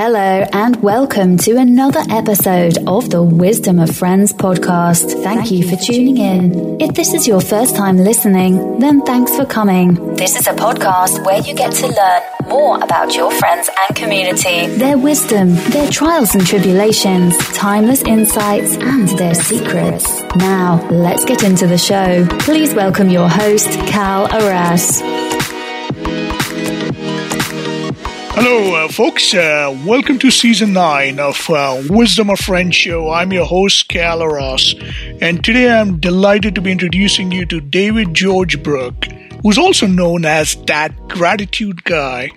Hello, and welcome to another episode of the Wisdom of Friends podcast. Thank you for tuning in. If this is your first time listening, then thanks for coming. This is a podcast where you get to learn more about your friends and community, their wisdom, their trials and tribulations, timeless insights, and their secrets. Now, let's get into the show. Please welcome your host, Cal Arras. Hello, uh, folks. Uh, welcome to season nine of uh, Wisdom of Friends show. I'm your host, Cal Ross, and today I'm delighted to be introducing you to David George Brooke, who's also known as that gratitude guy.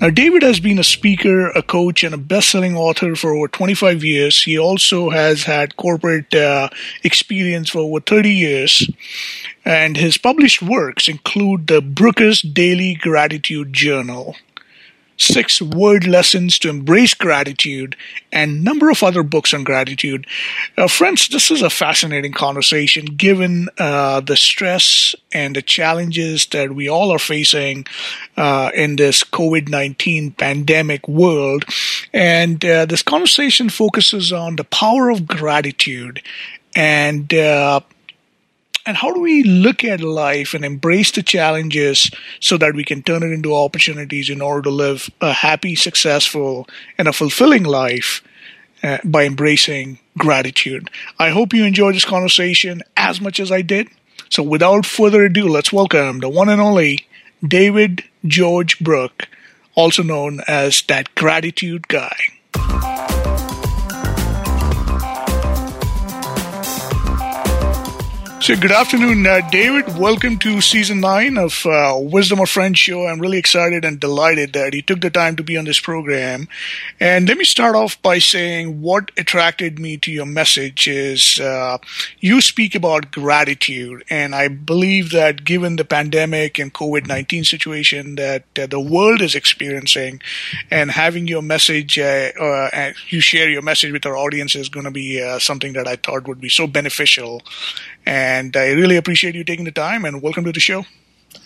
Now, David has been a speaker, a coach, and a best-selling author for over 25 years. He also has had corporate uh, experience for over 30 years. And his published works include the Brooker's Daily Gratitude Journal six word lessons to embrace gratitude, and number of other books on gratitude. Uh, friends, this is a fascinating conversation given uh, the stress and the challenges that we all are facing uh, in this COVID 19 pandemic world. And uh, this conversation focuses on the power of gratitude and uh, and how do we look at life and embrace the challenges so that we can turn it into opportunities in order to live a happy, successful, and a fulfilling life uh, by embracing gratitude? I hope you enjoyed this conversation as much as I did. So, without further ado, let's welcome the one and only David George Brooke, also known as that gratitude guy. So, good afternoon, uh, David. Welcome to season nine of uh, Wisdom of Friends show. I'm really excited and delighted that you took the time to be on this program. And let me start off by saying what attracted me to your message is uh, you speak about gratitude, and I believe that given the pandemic and COVID nineteen situation that the world is experiencing, and having your message, uh, uh, you share your message with our audience is going to be uh, something that I thought would be so beneficial and I really appreciate you taking the time and welcome to the show.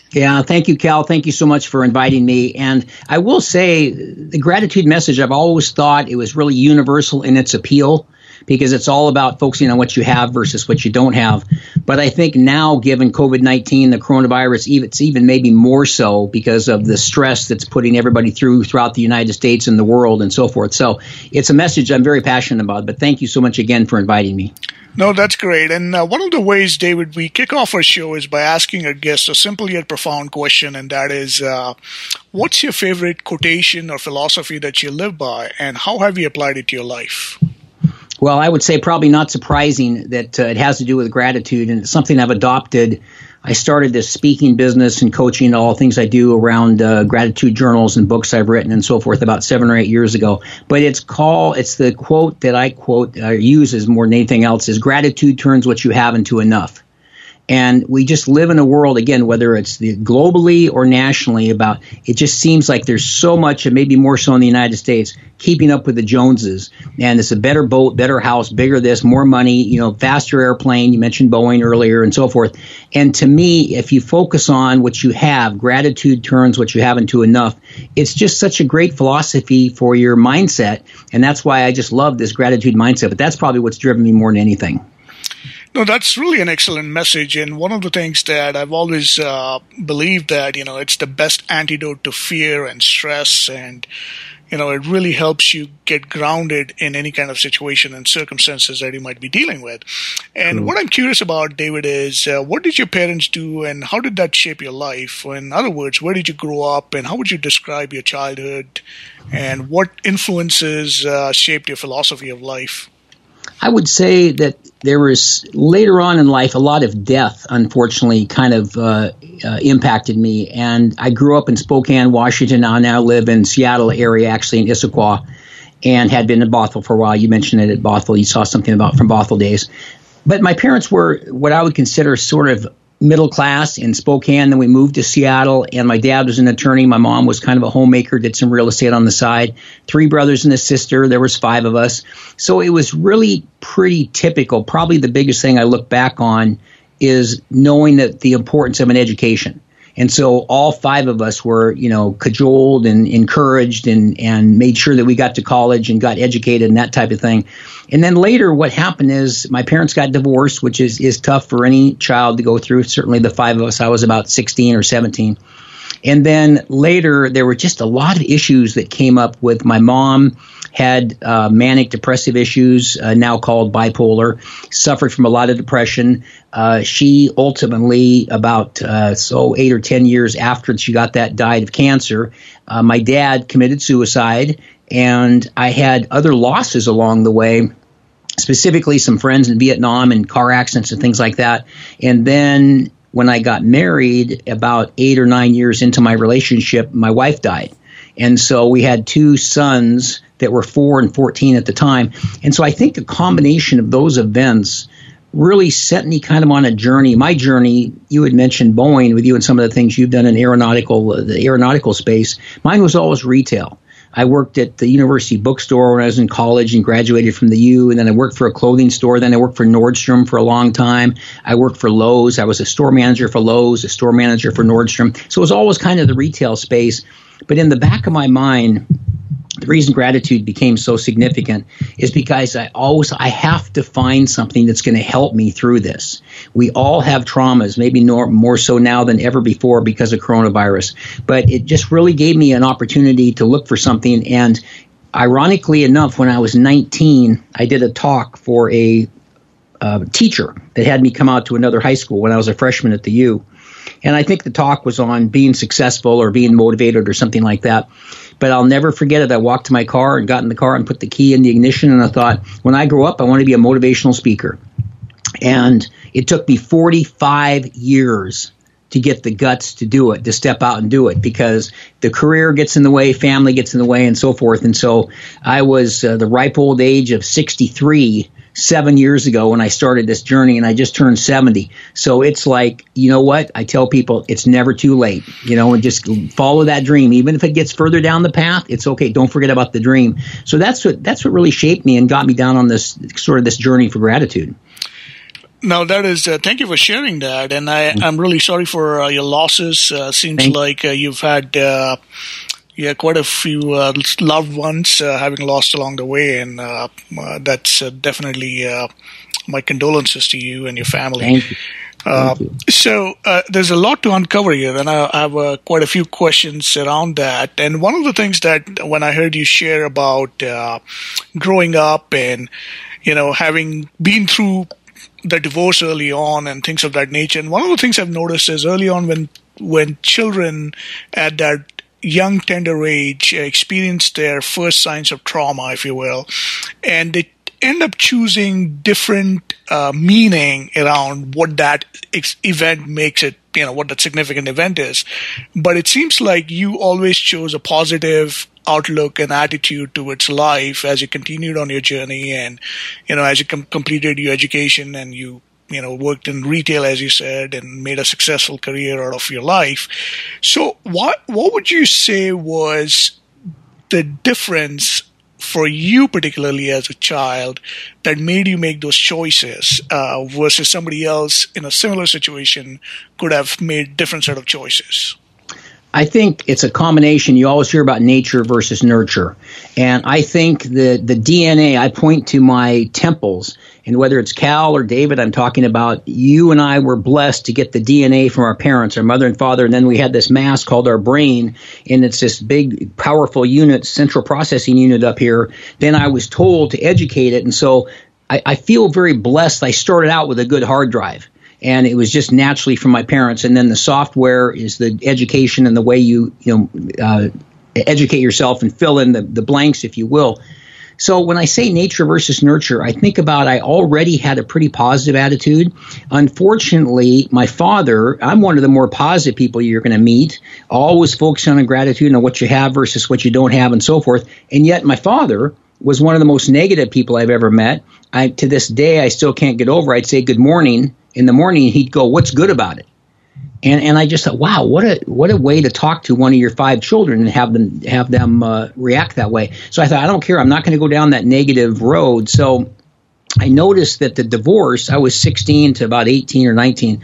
Yeah, thank you, Cal. Thank you so much for inviting me. And I will say the gratitude message, I've always thought it was really universal in its appeal because it's all about focusing on what you have versus what you don't have. But I think now, given COVID 19, the coronavirus, it's even maybe more so because of the stress that's putting everybody through throughout the United States and the world and so forth. So it's a message I'm very passionate about. But thank you so much again for inviting me. No, that's great. And uh, one of the ways, David, we kick off our show is by asking our guests a simple yet profound question, and that is, uh, what's your favorite quotation or philosophy that you live by, and how have you applied it to your life? Well, I would say probably not surprising that uh, it has to do with gratitude, and it's something I've adopted. I started this speaking business and coaching, all things I do around uh, gratitude journals and books I've written and so forth about seven or eight years ago. But it's called, it's the quote that I quote, uh, uses more than anything else is gratitude turns what you have into enough. And we just live in a world, again, whether it's the, globally or nationally, about it just seems like there's so much, and maybe more so in the United States, keeping up with the Joneses. And it's a better boat, better house, bigger this, more money, you know, faster airplane. You mentioned Boeing earlier and so forth. And to me, if you focus on what you have, gratitude turns what you have into enough. It's just such a great philosophy for your mindset. And that's why I just love this gratitude mindset. But that's probably what's driven me more than anything. No, that's really an excellent message. And one of the things that I've always uh, believed that, you know, it's the best antidote to fear and stress. And, you know, it really helps you get grounded in any kind of situation and circumstances that you might be dealing with. And what I'm curious about, David, is uh, what did your parents do and how did that shape your life? In other words, where did you grow up and how would you describe your childhood and what influences uh, shaped your philosophy of life? I would say that there was later on in life a lot of death, unfortunately, kind of uh, uh, impacted me. And I grew up in Spokane, Washington. I now live in Seattle area, actually in Issaquah, and had been in Bothell for a while. You mentioned it at Bothell. You saw something about from Bothell days. But my parents were what I would consider sort of middle class in Spokane. Then we moved to Seattle, and my dad was an attorney. My mom was kind of a homemaker, did some real estate on the side. Three brothers and a sister. There was five of us, so it was really pretty typical. Probably the biggest thing I look back on is knowing that the importance of an education. And so all five of us were, you know, cajoled and encouraged and, and made sure that we got to college and got educated and that type of thing. And then later, what happened is my parents got divorced, which is, is tough for any child to go through. Certainly the five of us, I was about 16 or 17. And then later, there were just a lot of issues that came up with my mom had uh, manic depressive issues, uh, now called bipolar, suffered from a lot of depression. Uh, she ultimately, about uh, so eight or ten years after she got that, died of cancer. Uh, my dad committed suicide, and I had other losses along the way specifically some friends in Vietnam and car accidents and things like that. And then when I got married, about eight or nine years into my relationship, my wife died. And so we had two sons that were four and 14 at the time. And so I think a combination of those events really set me kind of on a journey. My journey, you had mentioned Boeing with you and some of the things you've done in aeronautical, the aeronautical space. Mine was always retail. I worked at the university bookstore when I was in college and graduated from the U. And then I worked for a clothing store. Then I worked for Nordstrom for a long time. I worked for Lowe's. I was a store manager for Lowe's, a store manager for Nordstrom. So it was always kind of the retail space. But in the back of my mind, the reason gratitude became so significant is because I always I have to find something that's going to help me through this. We all have traumas, maybe more, so now than ever before because of coronavirus. But it just really gave me an opportunity to look for something. And ironically enough, when I was 19, I did a talk for a uh, teacher that had me come out to another high school when I was a freshman at the U. And I think the talk was on being successful or being motivated or something like that. But I'll never forget it. I walked to my car and got in the car and put the key in the ignition. And I thought, when I grow up, I want to be a motivational speaker. And it took me 45 years to get the guts to do it, to step out and do it, because the career gets in the way, family gets in the way, and so forth. And so I was uh, the ripe old age of 63 seven years ago when I started this journey and I just turned 70. So it's like, you know what? I tell people it's never too late, you know, and just follow that dream. Even if it gets further down the path, it's okay. Don't forget about the dream. So that's what, that's what really shaped me and got me down on this sort of this journey for gratitude. Now that is. Uh, thank you for sharing that, and I, am really sorry for uh, your losses. Uh, seems like uh, you've had uh, yeah, quite a few uh, loved ones uh, having lost along the way, and uh, uh that's uh, definitely uh, my condolences to you and your family. Thank you. Thank you. So there's a lot to uncover here, and I, I have quite a few questions around that. And one of the things that when I heard you share about growing up and you know having been through the divorce early on and things of that nature, and one of the things I've noticed is early on when when children at that young, tender age uh, experience their first signs of trauma, if you will, and they end up choosing different uh, meaning around what that ex- event makes it, you know, what that significant event is. But it seems like you always chose a positive outlook and attitude towards life as you continued on your journey and, you know, as you com- completed your education and you you know worked in retail as you said and made a successful career out of your life so what what would you say was the difference for you particularly as a child that made you make those choices uh, versus somebody else in a similar situation could have made different set of choices I think it's a combination. You always hear about nature versus nurture. And I think the, the DNA, I point to my temples and whether it's Cal or David, I'm talking about you and I were blessed to get the DNA from our parents, our mother and father, and then we had this mass called our brain, and it's this big, powerful unit, central processing unit up here. Then I was told to educate it, and so I, I feel very blessed. I started out with a good hard drive and it was just naturally from my parents. And then the software is the education and the way you you know uh, educate yourself and fill in the, the blanks, if you will. So when I say nature versus nurture, I think about I already had a pretty positive attitude. Unfortunately, my father, I'm one of the more positive people you're going to meet, always focusing on gratitude and what you have versus what you don't have and so forth. And yet my father was one of the most negative people I've ever met. I, to this day, I still can't get over. I'd say good morning in the morning. He'd go, "What's good about it?" And and I just thought, wow, what a what a way to talk to one of your five children and have them have them uh, react that way. So I thought, I don't care. I'm not going to go down that negative road. So I noticed that the divorce. I was 16 to about 18 or 19.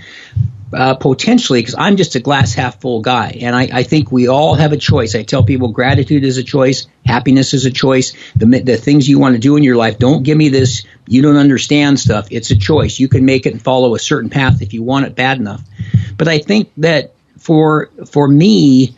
Uh, potentially because I'm just a glass half full guy, and I, I, think we all have a choice. I tell people gratitude is a choice, happiness is a choice. The the things you want to do in your life, don't give me this. You don't understand stuff. It's a choice. You can make it and follow a certain path if you want it bad enough. But I think that for for me,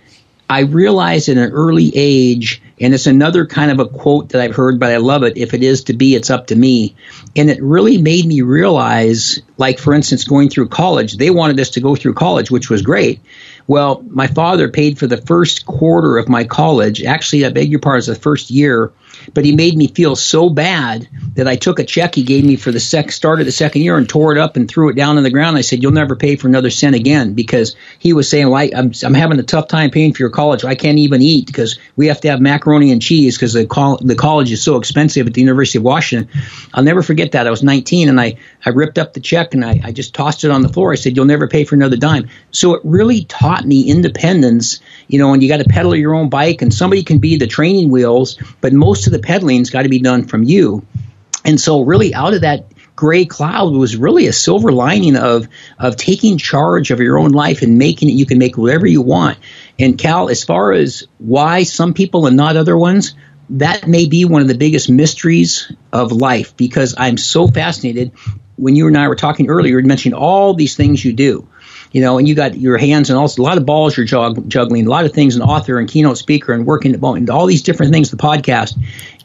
I realized at an early age, and it's another kind of a quote that I've heard, but I love it. If it is to be, it's up to me. And it really made me realize, like, for instance, going through college, they wanted us to go through college, which was great. Well, my father paid for the first quarter of my college. Actually, I beg your pardon, the first year but he made me feel so bad that I took a check he gave me for the sec start of the second year and tore it up and threw it down on the ground. I said, "You'll never pay for another cent again," because he was saying, "Well, I, am I'm having a tough time paying for your college. I can't even eat because we have to have macaroni and cheese because the col- the college is so expensive at the University of Washington." I'll never forget that. I was 19 and I I ripped up the check and I, I just tossed it on the floor. I said, "You'll never pay for another dime." So it really taught me independence you know, and you got to pedal your own bike, and somebody can be the training wheels, but most of the pedaling's got to be done from you. And so, really, out of that gray cloud was really a silver lining of of taking charge of your own life and making it. You can make whatever you want. And Cal, as far as why some people and not other ones, that may be one of the biggest mysteries of life because I'm so fascinated. When you and I were talking earlier, you mentioned all these things you do you know, and you got your hands and also a lot of balls you're jug- juggling, a lot of things, an author and keynote speaker and working and all these different things, the podcast.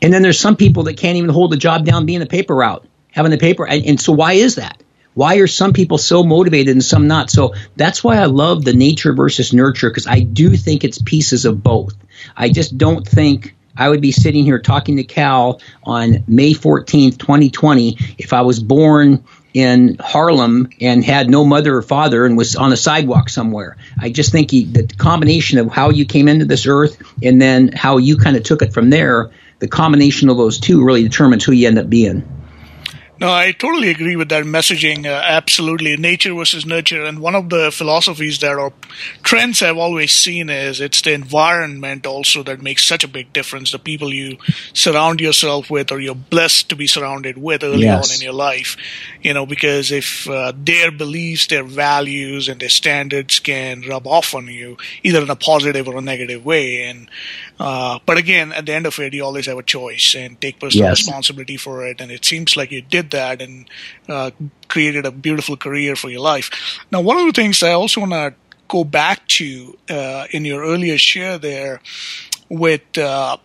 And then there's some people that can't even hold the job down being a paper route, having the paper. And, and so why is that? Why are some people so motivated and some not? So that's why I love the nature versus nurture because I do think it's pieces of both. I just don't think I would be sitting here talking to Cal on May 14th, 2020, if I was born in Harlem and had no mother or father and was on a sidewalk somewhere. I just think he, the combination of how you came into this earth and then how you kind of took it from there, the combination of those two really determines who you end up being. No, I totally agree with that messaging. Uh, absolutely, nature versus nurture. And one of the philosophies that are trends I've always seen is it's the environment also that makes such a big difference. The people you surround yourself with, or you're blessed to be surrounded with early yes. on in your life. You know, because if uh, their beliefs, their values, and their standards can rub off on you, either in a positive or a negative way, and uh, but again, at the end of it, you always have a choice and take personal yes. responsibility for it. And it seems like you did that and uh, created a beautiful career for your life. Now, one of the things I also want to go back to uh, in your earlier share there with uh,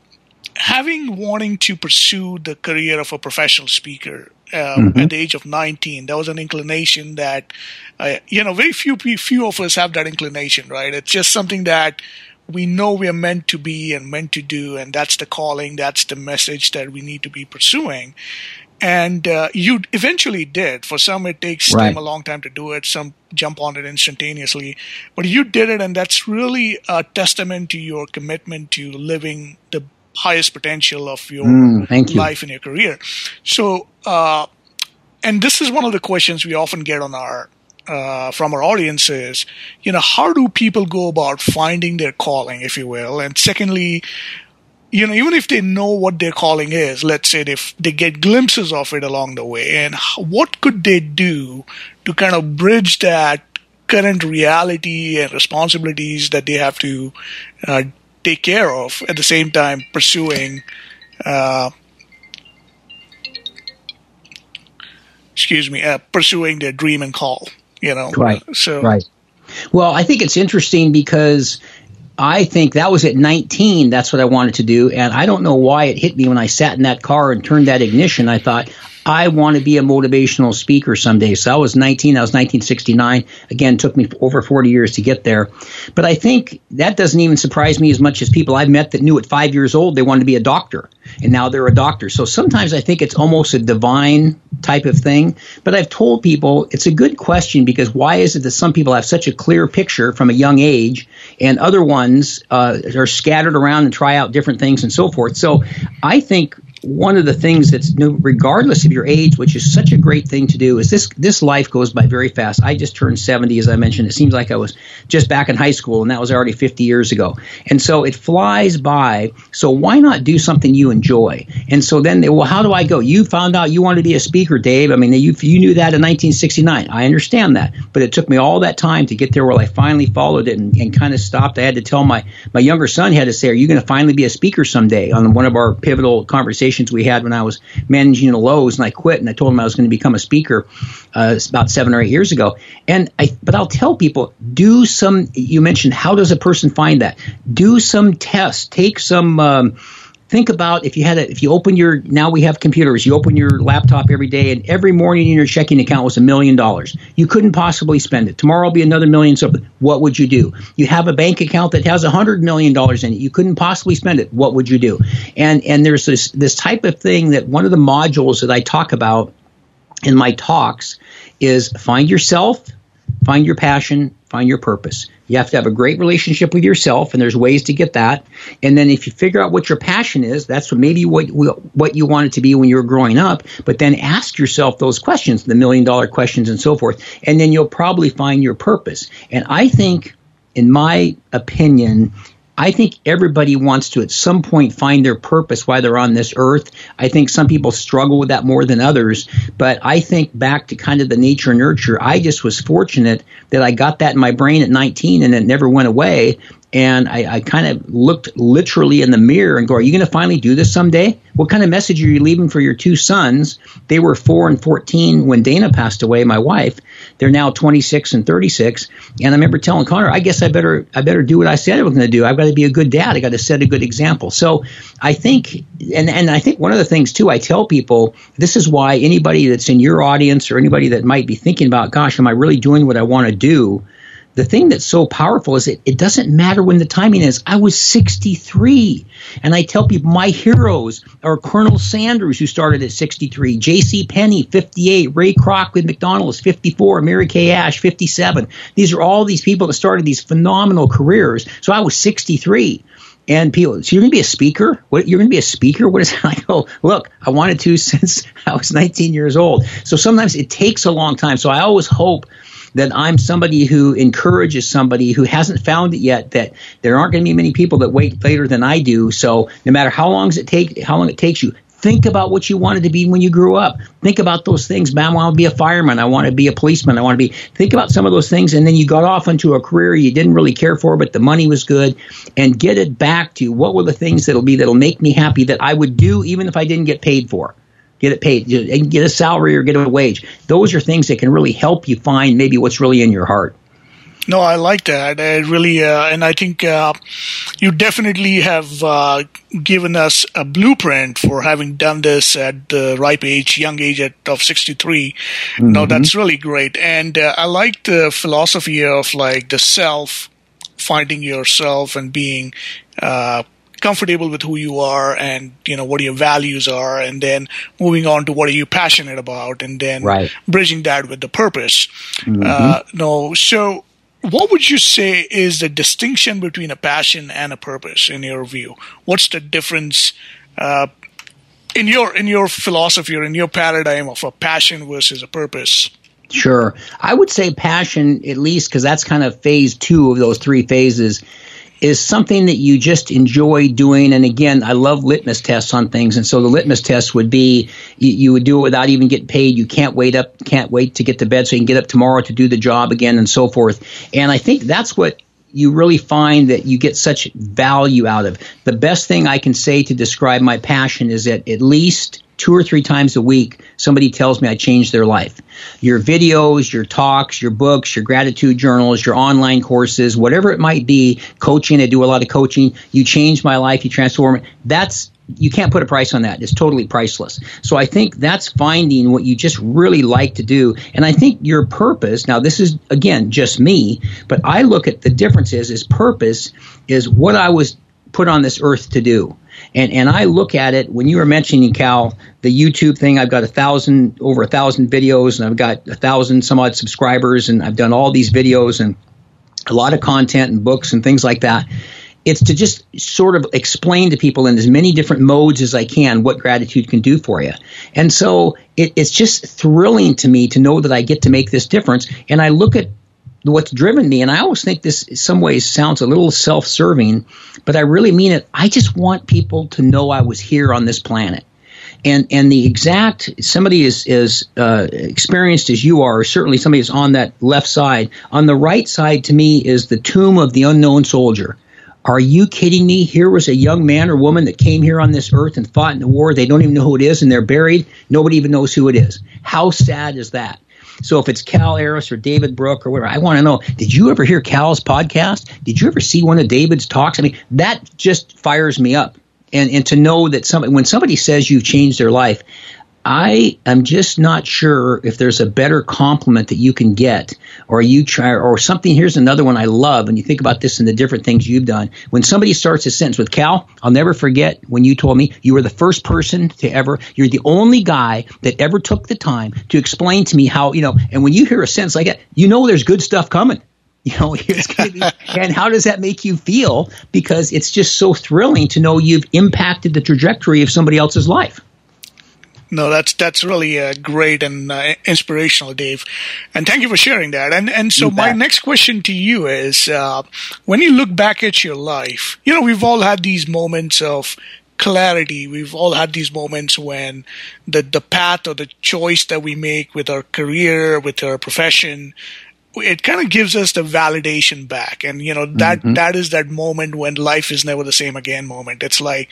having wanting to pursue the career of a professional speaker uh, mm-hmm. at the age of 19 that was an inclination that uh, you know very few few of us have that inclination right it's just something that we know we are meant to be and meant to do, and that's the calling, that's the message that we need to be pursuing. And uh, you eventually did. For some, it takes right. them a long time to do it. Some jump on it instantaneously, but you did it, and that's really a testament to your commitment to living the highest potential of your mm, life and your career. So, uh, and this is one of the questions we often get on our uh, from our audience is, you know, how do people go about finding their calling, if you will? And secondly, you know, even if they know what their calling is, let's say if they get glimpses of it along the way, and what could they do to kind of bridge that current reality and responsibilities that they have to uh, take care of at the same time pursuing uh, excuse me, uh, pursuing their dream and call you know. Right. So right. Well, I think it's interesting because I think that was at 19. That's what I wanted to do, and I don't know why it hit me when I sat in that car and turned that ignition. I thought I want to be a motivational speaker someday. So I was 19. I was 1969. Again, took me over 40 years to get there. But I think that doesn't even surprise me as much as people I've met that knew at five years old they wanted to be a doctor, and now they're a doctor. So sometimes I think it's almost a divine type of thing. But I've told people it's a good question because why is it that some people have such a clear picture from a young age and other ones uh, are scattered around and try out different things and so forth? So I think one of the things that's regardless of your age, which is such a great thing to do, is this this life goes by very fast. I just turned 70, as I mentioned. It seems like I was just back in high school, and that was already 50 years ago. And so it flies by. So why not do something you enjoy? And so then, they, well, how do I go? You found out you wanted to be a speaker, Dave. I mean, you you knew that in 1969. I understand that, but it took me all that time to get there where I finally followed it and, and kind of stopped. I had to tell my my younger son had to say, "Are you going to finally be a speaker someday?" On one of our pivotal conversations conversations we had when I was managing the Lowe's, and I quit, and I told him I was going to become a speaker uh, about seven or eight years ago. And I, but I'll tell people, do some. You mentioned how does a person find that? Do some tests. Take some. Um, think about if you had a, if you open your now we have computers you open your laptop every day and every morning in your checking account was a million dollars. You couldn't possibly spend it. Tomorrow will be another million so what would you do? You have a bank account that has a hundred million dollars in it. You couldn't possibly spend it. What would you do? And and there's this this type of thing that one of the modules that i talk about in my talks is find yourself find your passion find your purpose you have to have a great relationship with yourself, and there's ways to get that. And then if you figure out what your passion is, that's what maybe what what you wanted to be when you were growing up. But then ask yourself those questions, the million dollar questions, and so forth, and then you'll probably find your purpose. And I think, in my opinion, I think everybody wants to at some point find their purpose while they're on this earth. I think some people struggle with that more than others, but I think back to kind of the nature nurture. I just was fortunate that I got that in my brain at 19 and it never went away and I, I kind of looked literally in the mirror and go, "Are you going to finally do this someday? What kind of message are you leaving for your two sons? They were four and fourteen when Dana passed away, my wife. They're now twenty six and thirty six. And I remember telling Connor, I guess I better I better do what I said I was going to do. I've got to be a good dad. I got to set a good example. So I think, and and I think one of the things too, I tell people this is why anybody that's in your audience or anybody that might be thinking about, gosh, am I really doing what I want to do? The thing that's so powerful is it, it doesn't matter when the timing is. I was 63. And I tell people my heroes are Colonel Sanders, who started at 63, J.C. Penney, 58, Ray Kroc with McDonald's, 54, Mary Kay Ash, 57. These are all these people that started these phenomenal careers. So I was 63 and people, so you're going to be a speaker? What you're going to be a speaker? What is that? I go, look, I wanted to since I was 19 years old. So sometimes it takes a long time. So I always hope that I'm somebody who encourages somebody who hasn't found it yet that there aren't going to be many people that wait later than I do. So no matter how long it take, how long it takes you, think about what you wanted to be when you grew up. Think about those things. Man, I want to be a fireman. I want to be a policeman. I want to be. Think about some of those things, and then you got off into a career you didn't really care for, but the money was good. And get it back to what were the things that'll be that'll make me happy that I would do even if I didn't get paid for get it paid, get a salary or get a wage. Those are things that can really help you find maybe what's really in your heart. No, I like that. I really, uh, and I think uh, you definitely have uh, given us a blueprint for having done this at the ripe age, young age at, of 63. Mm-hmm. No, that's really great. And uh, I like the philosophy of like the self, finding yourself and being uh, comfortable with who you are and you know what your values are and then moving on to what are you passionate about and then right. bridging that with the purpose mm-hmm. uh, no so what would you say is the distinction between a passion and a purpose in your view what's the difference uh, in your in your philosophy or in your paradigm of a passion versus a purpose Sure. I would say passion, at least, because that's kind of phase two of those three phases, is something that you just enjoy doing. And again, I love litmus tests on things. And so the litmus test would be you, you, would do it without even getting paid. You can't wait up, can't wait to get to bed so you can get up tomorrow to do the job again and so forth. And I think that's what you really find that you get such value out of. The best thing I can say to describe my passion is that at least two or three times a week, somebody tells me I changed their life. Your videos, your talks, your books, your gratitude journals, your online courses, whatever it might be, coaching, I do a lot of coaching. You changed my life, you transform. That's you can't put a price on that. It's totally priceless. So I think that's finding what you just really like to do. And I think your purpose, now this is again just me, but I look at the difference is, is purpose is what I was put on this earth to do. And and I look at it when you were mentioning Cal the YouTube thing. I've got a thousand over a thousand videos, and I've got a thousand some odd subscribers, and I've done all these videos and a lot of content and books and things like that. it's to just sort of explain to people in as many different modes as I can what gratitude can do for you. And so it, it's just thrilling to me to know that I get to make this difference. And I look at what's driven me, and I always think this in some ways sounds a little self serving, but I really mean it. I just want people to know I was here on this planet. And, and the exact somebody is as uh, experienced as you are, or certainly somebody is on that left side. On the right side, to me, is the tomb of the unknown soldier. Are you kidding me? Here was a young man or woman that came here on this earth and fought in the war. They don't even know who it is, and they're buried. Nobody even knows who it is. How sad is that? So if it's Cal Harris or David Brooke or whatever, I want to know, did you ever hear Cal's podcast? Did you ever see one of David's talks? I mean, that just fires me up. And, and to know that somebody, when somebody says you've changed their life, I am just not sure if there's a better compliment that you can get, or you try, or something. Here's another one I love, and you think about this and the different things you've done. When somebody starts a sentence with Cal, I'll never forget when you told me you were the first person to ever, you're the only guy that ever took the time to explain to me how, you know, and when you hear a sentence like that, you know there's good stuff coming. You know, be, and how does that make you feel? Because it's just so thrilling to know you've impacted the trajectory of somebody else's life. No, that's that's really uh, great and uh, inspirational, Dave. And thank you for sharing that. And and so my next question to you is, uh, when you look back at your life, you know, we've all had these moments of clarity. We've all had these moments when the the path or the choice that we make with our career, with our profession, it kind of gives us the validation back and you know that, mm-hmm. that is that moment when life is never the same again moment it's like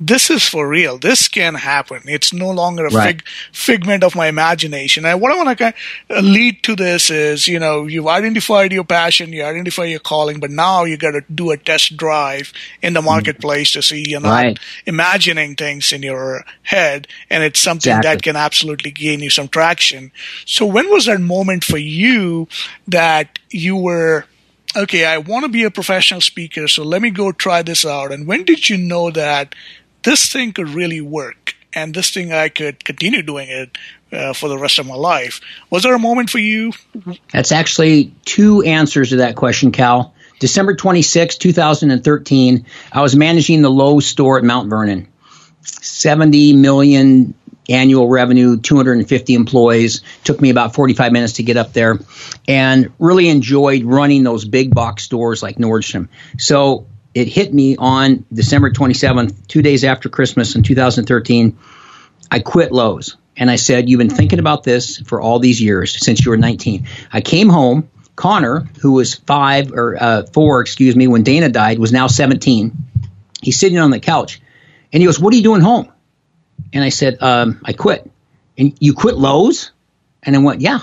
this is for real this can happen it's no longer a right. fig, figment of my imagination and what i want to of lead to this is you know you've identified your passion you identify your calling but now you got to do a test drive in the mm-hmm. marketplace to see you're not right. imagining things in your head and it's something exactly. that can absolutely gain you some traction so when was that moment for you that you were okay, I want to be a professional speaker, so let me go try this out. And when did you know that this thing could really work and this thing I could continue doing it uh, for the rest of my life? Was there a moment for you? That's actually two answers to that question, Cal. December 26, 2013, I was managing the Lowe's store at Mount Vernon. 70 million annual revenue, 250 employees. Took me about 45 minutes to get up there and really enjoyed running those big box stores like Nordstrom. So it hit me on December 27th, two days after Christmas in 2013. I quit Lowe's and I said, You've been thinking about this for all these years since you were 19. I came home. Connor, who was five or uh, four, excuse me, when Dana died, was now 17. He's sitting on the couch and he goes, What are you doing home? And I said, um, I quit. And you quit Lowe's? And I went, yeah.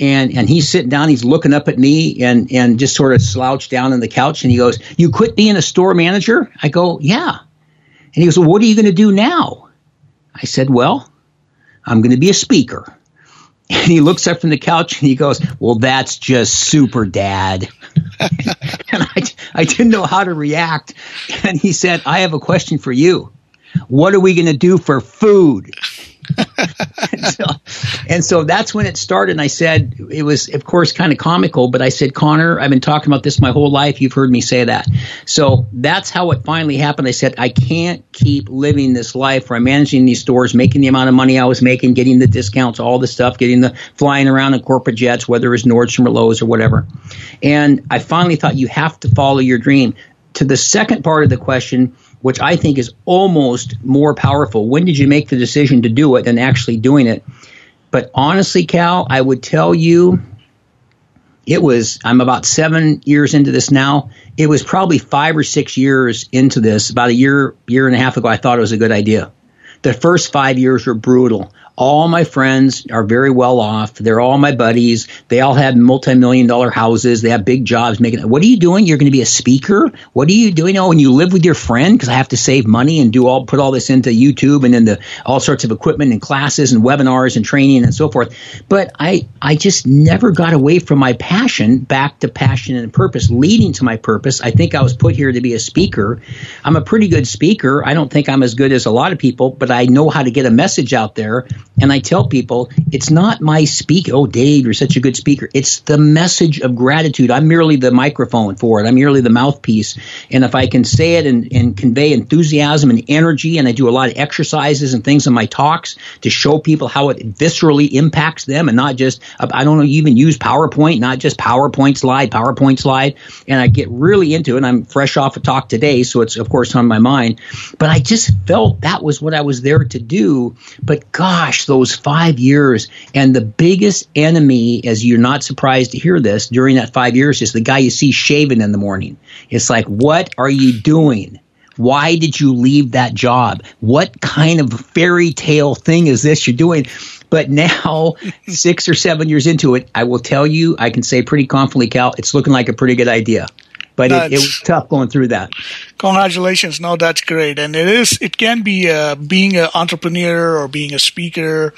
And and he's sitting down, he's looking up at me and and just sort of slouched down on the couch and he goes, You quit being a store manager? I go, Yeah. And he goes, Well, what are you going to do now? I said, Well, I'm going to be a speaker. And he looks up from the couch and he goes, Well, that's just super, Dad. and I, I didn't know how to react. And he said, I have a question for you. What are we going to do for food? And, so, and, so, that's when it started. And I said, it was, of course, kind of comical, but I said, Connor, I've been talking about this my whole life. You've heard me say that. So that's how it finally happened. I said, I can't keep living this life where I'm managing these stores, making the amount of money I was making, getting the discounts, all the stuff, getting the flying around in corporate jets, whether it was Nordstrom or Lowe's or whatever. And I finally thought, you have to follow your dream. To the second part of the question, which I think is almost more powerful. When did you make the decision to do it than actually doing it? But honestly, Cal, I would tell you it was, I'm about seven years into this now. It was probably five or six years into this. About a year, year and a half ago, I thought it was a good idea. The first five years were brutal all my friends are very well off. They're all my buddies. They all have multi-million dollar houses. They have big jobs making. What are you doing? You're going to be a speaker? What are you doing? Oh, and you live with your friend because I have to save money and do all put all this into YouTube and into all sorts of equipment and classes and webinars and training and so forth. But I I just never got away from my passion back to passion and purpose, leading to my purpose. I think I was put here to be a speaker. I'm a pretty good speaker. I don't think I'm as good as a lot of people, but I know how to get a message out there And I tell people, it's not my speak. Oh, Dave, you're such a good speaker. It's the message of gratitude. I'm merely the microphone for it. I'm merely the mouthpiece. And if I can say it and, and convey enthusiasm and energy, and I do a lot of exercises and things in my talks to show people how it viscerally impacts them and not just, I don't know, even use PowerPoint, not just PowerPoint slide, PowerPoint slide. And I get really into it. And I'm fresh off a talk today, so it's, of course, on my mind. But I just felt that was what I was there to do. But gosh, those five years and the biggest enemy, as you're not surprised to hear this, during that five years is the guy you see shaving in the morning. It's like, what are you doing? Why did you leave that job? What kind of fairy tale thing is this you're doing? But now, six or seven years into it, I will tell you, I can say pretty confidently, Cal, it's looking like a pretty good idea but it, it, was tough going through that. Congratulations! No, that's great, and it is. It can be uh, being an entrepreneur or being a speaker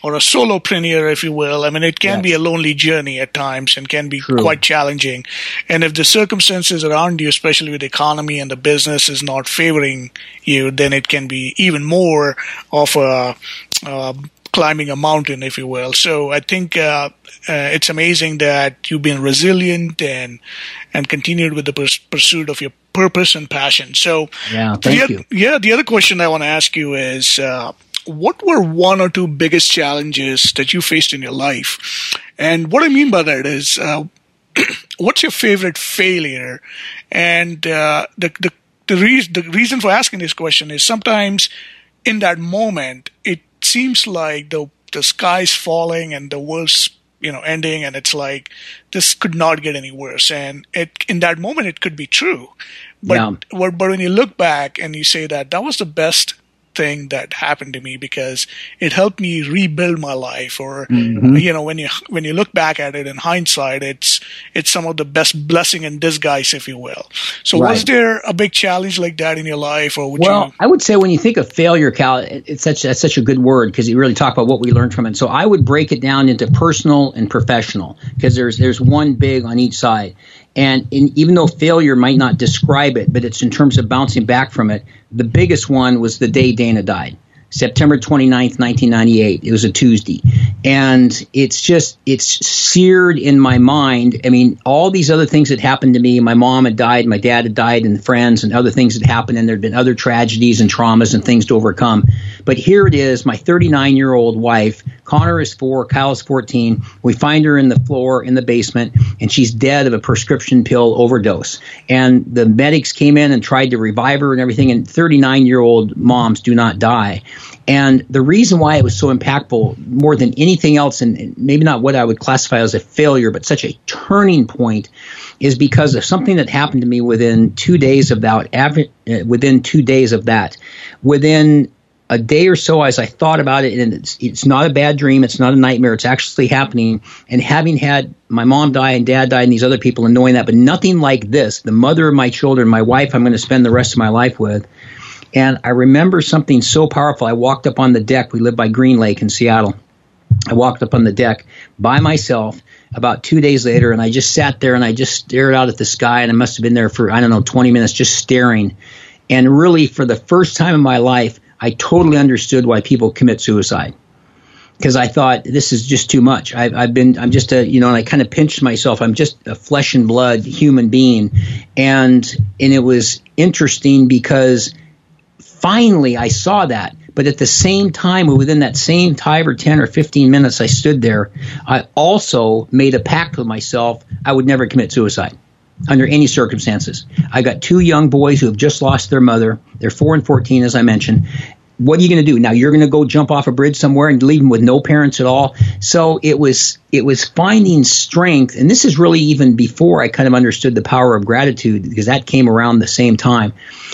or a solopreneur, if you will. I mean, it can yes. be a lonely journey at times and can be True. quite challenging. And if the circumstances around you, especially with the economy and the business, is not favoring you, then it can be even more of a uh, climbing a mountain, if you will. So I think uh, uh, it's amazing that you've been resilient and and continued with the pers- pursuit of your purpose and passion. So yeah, thank the, you. Yeah, the other question I want to ask you is. Uh, what were one or two biggest challenges that you faced in your life? And what I mean by that is, uh, what's your favorite failure? And uh, the the the, re- the reason for asking this question is sometimes in that moment it seems like the the sky's falling and the world's you know ending and it's like this could not get any worse and it in that moment it could be true but yeah. but when you look back and you say that that was the best thing that happened to me because it helped me rebuild my life or mm-hmm. you know when you when you look back at it in hindsight it's it's some of the best blessing in disguise if you will so right. was there a big challenge like that in your life or well you- i would say when you think of failure cal it's such that's such a good word because you really talk about what we learned from it so i would break it down into personal and professional because there's there's one big on each side and in, even though failure might not describe it, but it's in terms of bouncing back from it, the biggest one was the day Dana died. September 29th, 1998. It was a Tuesday. And it's just, it's seared in my mind. I mean, all these other things that happened to me, my mom had died, my dad had died, and friends, and other things had happened, and there had been other tragedies and traumas and things to overcome. But here it is, my 39 year old wife. Connor is four, Kyle is 14. We find her in the floor in the basement, and she's dead of a prescription pill overdose. And the medics came in and tried to revive her and everything, and 39 year old moms do not die. And the reason why it was so impactful, more than anything else, and maybe not what I would classify as a failure, but such a turning point, is because of something that happened to me within two days of that. Uh, within two days of that, within a day or so as I thought about it, and it's, it's not a bad dream, it's not a nightmare, it's actually happening. And having had my mom die and dad die and these other people and knowing that, but nothing like this, the mother of my children, my wife, I'm going to spend the rest of my life with, and I remember something so powerful. I walked up on the deck. We live by Green Lake in Seattle. I walked up on the deck by myself about two days later, and I just sat there and I just stared out at the sky, and I must have been there for, I don't know, 20 minutes just staring. And really, for the first time in my life, I totally understood why people commit suicide because I thought this is just too much. I've, I've, been, I'm just a, you know, and I kind of pinched myself. I'm just a flesh and blood human being, and and it was interesting because finally I saw that. But at the same time, within that same five or 10 or 15 minutes I stood there, I also made a pact with myself I would never commit suicide under any circumstances. I got two young boys who have just lost their mother. They're 4 and 14, as I mentioned what are you going to do? Now you're going to go jump off a bridge somewhere and leave them with no parents at all? So it was it was finding strength and this is really even before i kind of understood the power of gratitude because that came around the same time.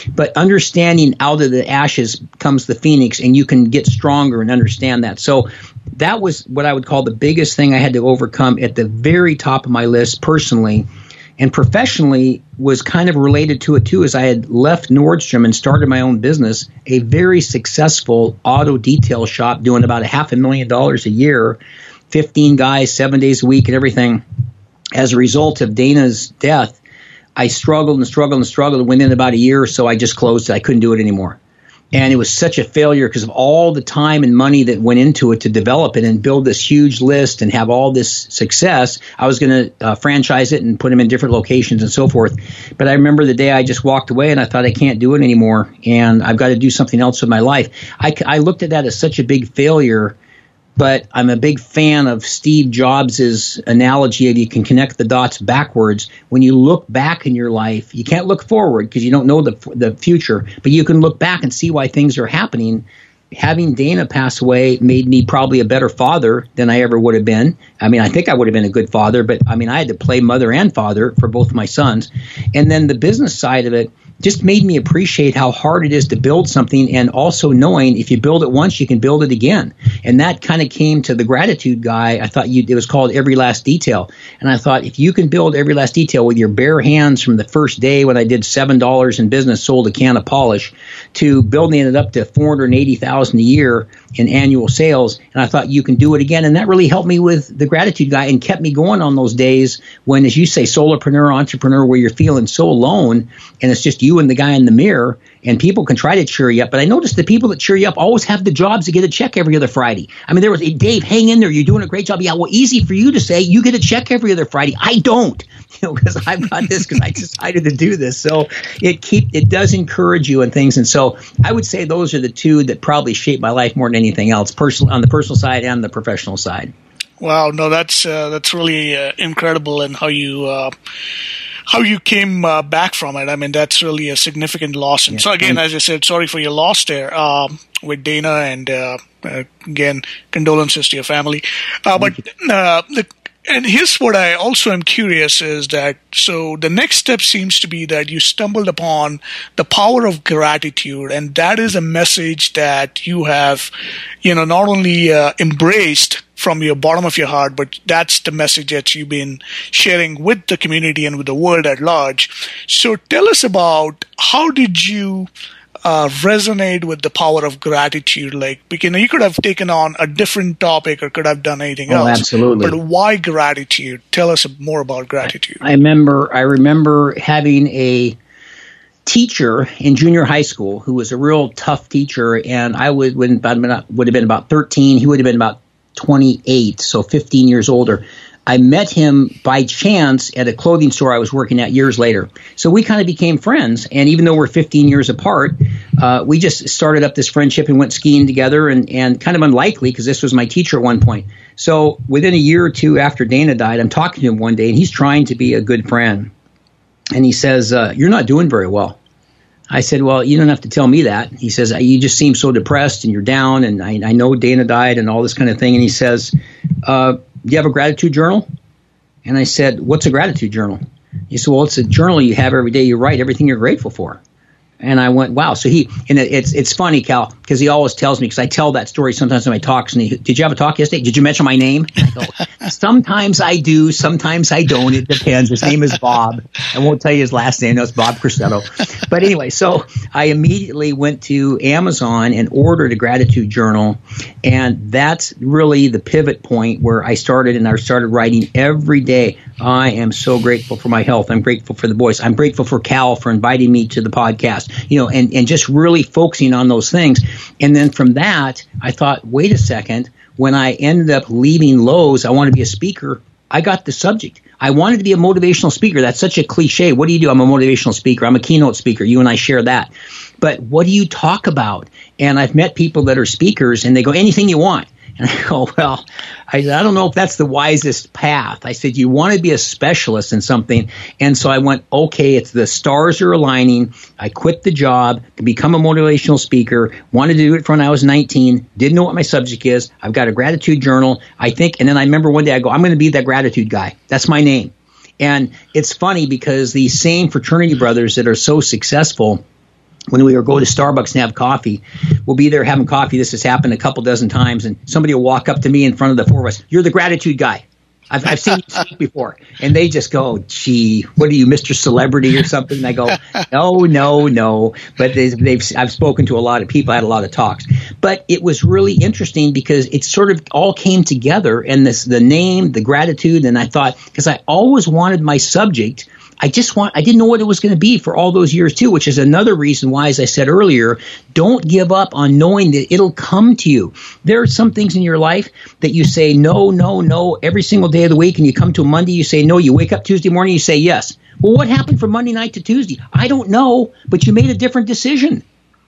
But understanding out of the ashes comes the phoenix and you can get stronger and understand that. So that was what i would call the biggest thing i had to overcome at the very top of my list personally and professionally was kind of related to it too as I had left Nordstrom and started my own business, a very successful auto detail shop doing about a half a million dollars a year, 15 guys, seven days a week and everything. As a result of Dana's death, I struggled and struggled and struggled. Within about a year or so, I just closed it. I couldn't do it anymore and it was such a failure because of all the time and money that went into it to develop it and build this huge list and have all this success. I was going to uh, franchise it and put them in different locations and so forth. But I remember the day I just walked away and I thought I can't do it anymore and I've got to do something else with my life. I, I looked at that as such a big failure but I'm a big fan of Steve Jobs' analogy of you can connect the dots backwards. When you look back in your life, you can't look forward because you don't know the, the future, but you can look back and see why things are happening. Having Dana pass away made me probably a better father than I ever would have been. I mean, I think I would have been a good father, but I mean, I had to play mother and father for both my sons. And then the business side of it, just made me appreciate how hard it is to build something and also knowing if you build it once you can build it again. And that kind of came to the gratitude guy. I thought you it was called every last detail. And i thought if you can build every last detail with your bare hands from the first day when i did seven dollars in business sold a can of polish to building it up to 480000 a year in annual sales and i thought you can do it again. And that really helped me with the gratitude guy and kept me going on those days when as you say solopreneur entrepreneur where you're feeling so alone and it's just you and the guy in the mirror, and people can try to cheer you up. But I noticed the people that cheer you up always have the jobs to get a check every other Friday. I mean, there was a Dave, hang in there. You're doing a great job. Yeah, well, easy for you to say you get a check every other Friday. I don't, you know, because I've got this because I decided to do this. So it keep it does encourage you and things. And so I would say those are the two that probably shape my life more than anything else, personal on the personal side and the professional side. Wow, no, that's uh, that's really uh, incredible, and in how you uh, how you came uh, back from it. I mean, that's really a significant loss. And yeah. so again, as I said, sorry for your loss there um, with Dana, and uh, again, condolences to your family. Uh, but the and here's what I also am curious is that so the next step seems to be that you stumbled upon the power of gratitude, and that is a message that you have, you know, not only uh, embraced from your bottom of your heart, but that's the message that you've been sharing with the community and with the world at large. So tell us about how did you uh, resonate with the power of gratitude. Like, because you could have taken on a different topic or could have done anything oh, else. Absolutely. But why gratitude? Tell us more about gratitude. I remember. I remember having a teacher in junior high school who was a real tough teacher, and I would would would have been about thirteen. He would have been about twenty eight, so fifteen years older. I met him by chance at a clothing store I was working at years later. So we kind of became friends. And even though we're 15 years apart, uh, we just started up this friendship and went skiing together and, and kind of unlikely because this was my teacher at one point. So within a year or two after Dana died, I'm talking to him one day and he's trying to be a good friend. And he says, uh, You're not doing very well. I said, Well, you don't have to tell me that. He says, You just seem so depressed and you're down. And I, I know Dana died and all this kind of thing. And he says, uh, do you have a gratitude journal? And I said, What's a gratitude journal? He said, Well, it's a journal you have every day. You write everything you're grateful for. And I went, wow. So he, and it, it's it's funny, Cal, because he always tells me because I tell that story sometimes in my talks. And he, did you have a talk yesterday? Did you mention my name? I go, sometimes I do, sometimes I don't. It depends. His name is Bob. I won't tell you his last name. No, it's Bob Crisetto. But anyway, so I immediately went to Amazon and ordered a gratitude journal, and that's really the pivot point where I started and I started writing every day. I am so grateful for my health. I'm grateful for the voice. I'm grateful for Cal for inviting me to the podcast you know, and, and just really focusing on those things. And then from that, I thought, wait a second, when I ended up leaving Lowe's, I want to be a speaker. I got the subject. I wanted to be a motivational speaker. That's such a cliche. What do you do? I'm a motivational speaker. I'm a keynote speaker. You and I share that. But what do you talk about? And I've met people that are speakers and they go, anything you want. And I go, well, I, I don't know if that's the wisest path. I said, you want to be a specialist in something. And so I went, okay, it's the stars are aligning. I quit the job to become a motivational speaker. Wanted to do it from when I was 19. Didn't know what my subject is. I've got a gratitude journal. I think, and then I remember one day I go, I'm going to be that gratitude guy. That's my name. And it's funny because these same fraternity brothers that are so successful – when we go to Starbucks and have coffee, we'll be there having coffee. This has happened a couple dozen times, and somebody will walk up to me in front of the four of us. You're the gratitude guy. I've, I've seen you speak before, and they just go, "Gee, what are you, Mr. Celebrity or something?" And I go, "No, no, no." But they've, they've, I've spoken to a lot of people. I had a lot of talks, but it was really interesting because it sort of all came together, and this the name, the gratitude, and I thought because I always wanted my subject I just want, I didn't know what it was going to be for all those years too, which is another reason why, as I said earlier, don't give up on knowing that it'll come to you. There are some things in your life that you say no, no, no every single day of the week, and you come to Monday, you say no. You wake up Tuesday morning, you say yes. Well, what happened from Monday night to Tuesday? I don't know, but you made a different decision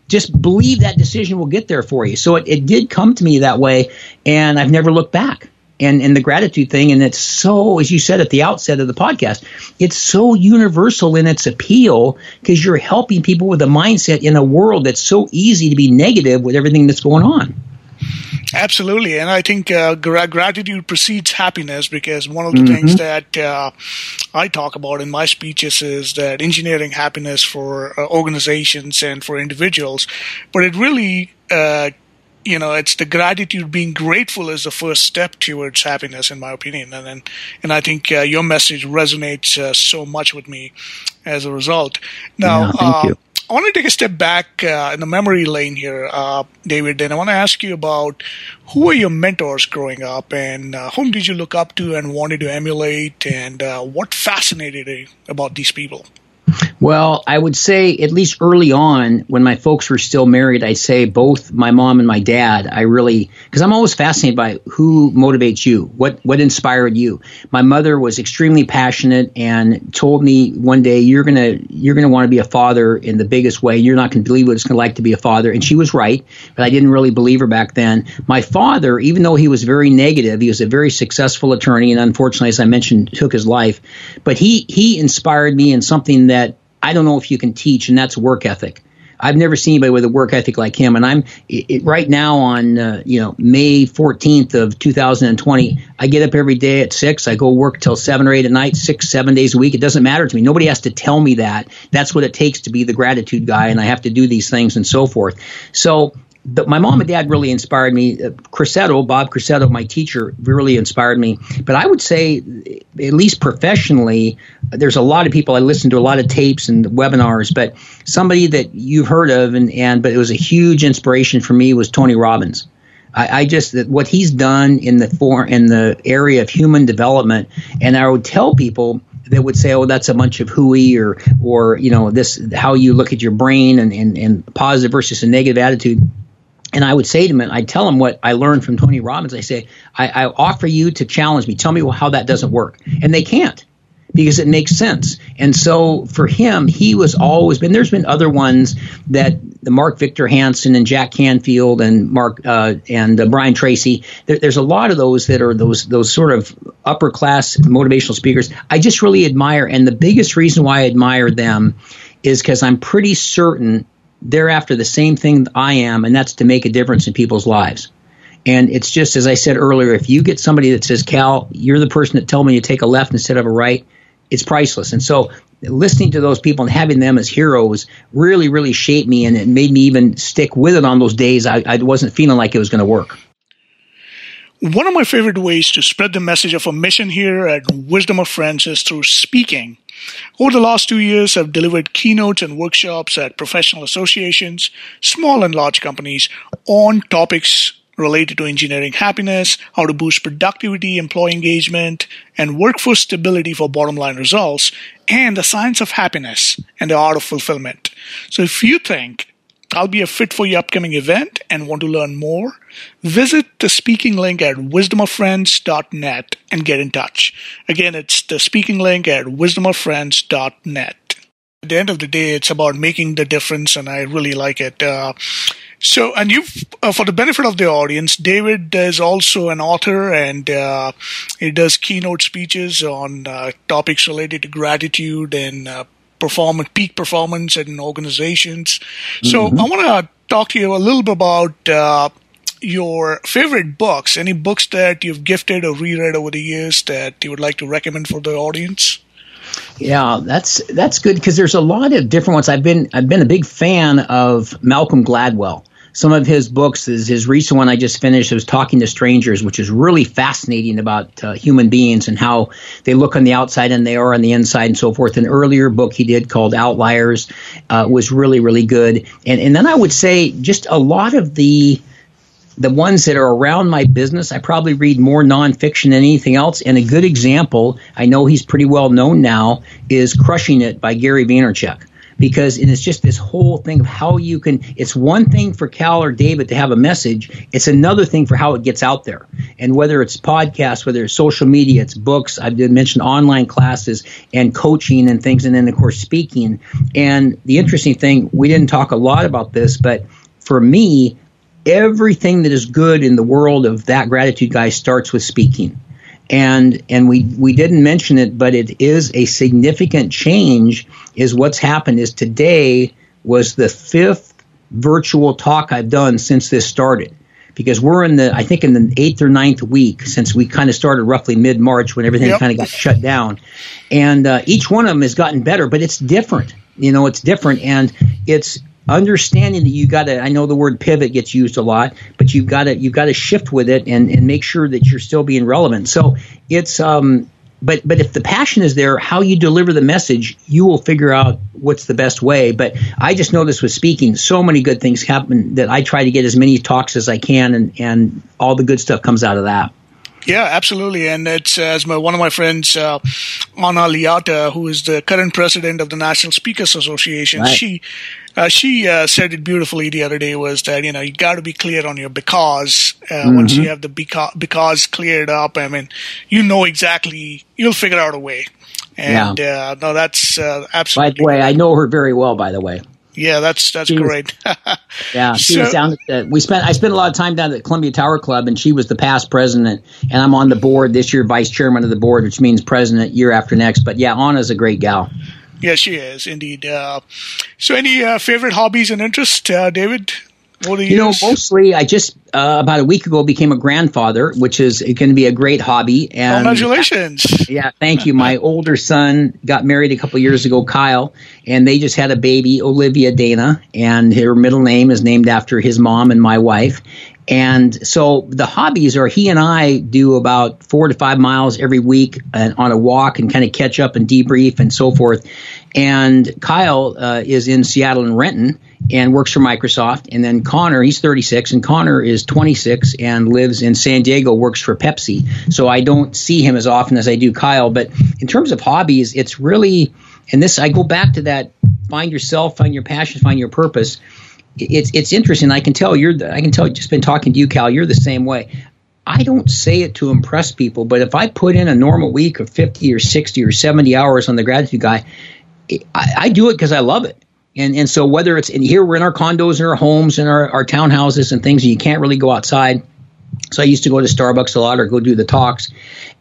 just believe that decision will get there for you. So it, it did come to me that way, and I've never looked back. And, and the gratitude thing, and it's so, as you said at the outset of the podcast, it's so universal in its appeal because you're helping people with a mindset in a world that's so easy to be negative with everything that's going on. Absolutely, and I think uh, gra- gratitude precedes happiness because one of the mm-hmm. things that uh, I talk about in my speeches is that engineering happiness for uh, organizations and for individuals, but it really uh, you know it's the gratitude being grateful is the first step towards happiness in my opinion. And and, and i think uh, your message resonates uh, so much with me as a result. Now yeah, uh, I want to take a step back uh, in the memory lane here, uh, David, and I want to ask you about who were your mentors growing up, and uh, whom did you look up to and wanted to emulate, and uh, what fascinated you about these people? Well, I would say at least early on, when my folks were still married, I'd say both my mom and my dad. I really because I'm always fascinated by who motivates you, what what inspired you. My mother was extremely passionate and told me one day, "You're gonna you're gonna want to be a father in the biggest way. You're not gonna believe what it's gonna like to be a father." And she was right, but I didn't really believe her back then. My father, even though he was very negative, he was a very successful attorney, and unfortunately, as I mentioned, took his life. But he he inspired me in something that I don't know if you can teach, and that's work ethic. I've never seen anybody with a work ethic like him. And I'm it, right now on uh, you know May 14th of 2020. I get up every day at six. I go work till seven or eight at night, six seven days a week. It doesn't matter to me. Nobody has to tell me that. That's what it takes to be the gratitude guy, and I have to do these things and so forth. So but my mom and dad really inspired me. Uh, Bob Crosetto, my teacher, really inspired me. But I would say, at least professionally, there's a lot of people I listen to a lot of tapes and webinars. But somebody that you've heard of, and, and but it was a huge inspiration for me was Tony Robbins. I, I just what he's done in the for in the area of human development, and I would tell people that would say, "Oh, that's a bunch of hooey," or or you know this how you look at your brain and and, and positive versus a negative attitude and I would say to him, I'd tell him what I learned from Tony Robbins. I say, I, I, offer you to challenge me. Tell me how that doesn't work. And they can't because it makes sense. And so for him, he was always been, there's been other ones that the Mark Victor Hansen and Jack Canfield and Mark uh, and uh, Brian Tracy. There, there's a lot of those that are those those sort of upper class motivational speakers. I just really admire, and the biggest reason why I admire them is because I'm pretty certain they're after the same thing I am, and that's to make a difference in people's lives. And it's just as I said earlier, if you get somebody that says, "Cal, you're the person that told me to take a left instead of a right," it's priceless. And so, listening to those people and having them as heroes really, really shaped me, and it made me even stick with it on those days I, I wasn't feeling like it was going to work. One of my favorite ways to spread the message of a mission here at Wisdom of Friends is through speaking. Over the last two years, I've delivered keynotes and workshops at professional associations, small and large companies on topics related to engineering happiness, how to boost productivity, employee engagement, and workforce stability for bottom line results, and the science of happiness and the art of fulfillment. So if you think I'll be a fit for your upcoming event and want to learn more, visit the speaking link at wisdomoffriends.net and get in touch. Again, it's the speaking link at wisdomoffriends.net. At the end of the day, it's about making the difference, and I really like it. Uh, so, and you, uh, for the benefit of the audience, David is also an author, and uh, he does keynote speeches on uh, topics related to gratitude and uh, performance, peak performance in organizations. So mm-hmm. I want to talk to you a little bit about uh, your favorite books. Any books that you've gifted or reread over the years that you would like to recommend for the audience? Yeah, that's that's good because there's a lot of different ones. I've been I've been a big fan of Malcolm Gladwell some of his books. His, his recent one I just finished was Talking to Strangers, which is really fascinating about uh, human beings and how they look on the outside and they are on the inside and so forth. An earlier book he did called Outliers uh, was really, really good. And, and then I would say just a lot of the the ones that are around my business, I probably read more nonfiction than anything else. And a good example, I know he's pretty well known now, is Crushing It by Gary Vaynerchuk because and it's just this whole thing of how you can it's one thing for cal or david to have a message it's another thing for how it gets out there. And whether it's podcasts whether it's social media it's books i've mentioned online classes and coaching and things and then of course speaking. And the interesting thing we didn't talk a lot about this but for me everything that is good in the world of that gratitude guy starts with speaking and and we we didn't mention it, but it is a significant change. Is what's happened is today was the fifth virtual talk I've done since this started. Because we're in the, I think in the eighth or ninth week since we kind of started roughly mid March when everything yep. kind of got shut down, and uh, each one of them has gotten better, but it's different. You know, it's different, and it's understanding that you got to i know the word pivot gets used a lot but you've got to you've got to shift with it and, and make sure that you're still being relevant so it's um but but if the passion is there how you deliver the message you will figure out what's the best way but i just noticed with speaking so many good things happen that i try to get as many talks as i can and and all the good stuff comes out of that yeah, absolutely. And it's as my, one of my friends, uh, Anna Liata, who is the current president of the National Speakers Association, right. she uh, she uh, said it beautifully the other day was that you know you got to be clear on your because uh, mm-hmm. once you have the because, because cleared up i mean you know exactly you'll figure out a way and yeah. Uh, no that's absolutely uh, by the way i know her very well by the way yeah, that's that's she great. Was, yeah, she so, was down. At, we spent I spent a lot of time down at Columbia Tower Club, and she was the past president, and I'm on the board this year, vice chairman of the board, which means president year after next. But yeah, Anna's a great gal. Yes, she is indeed. Uh, so, any uh, favorite hobbies and interests, uh, David? What do you, you know, mostly I just uh, about a week ago became a grandfather, which is going to be a great hobby. And congratulations! Yeah, thank you. My older son got married a couple years ago, Kyle, and they just had a baby, Olivia Dana, and her middle name is named after his mom and my wife. And so the hobbies are he and I do about four to five miles every week uh, on a walk and kind of catch up and debrief and so forth. And Kyle uh, is in Seattle and Renton and works for Microsoft. And then Connor, he's 36, and Connor is 26 and lives in San Diego, works for Pepsi. So I don't see him as often as I do Kyle. But in terms of hobbies, it's really, and this, I go back to that find yourself, find your passion, find your purpose it's it's interesting. I can tell you're. The, I can tell. Just been talking to you, Cal. You're the same way. I don't say it to impress people, but if I put in a normal week of 50 or 60 or 70 hours on the gratitude guy, I, I do it because I love it. And and so whether it's in here, we're in our condos and our homes and our, our townhouses and things, and you can't really go outside. So I used to go to Starbucks a lot or go do the talks.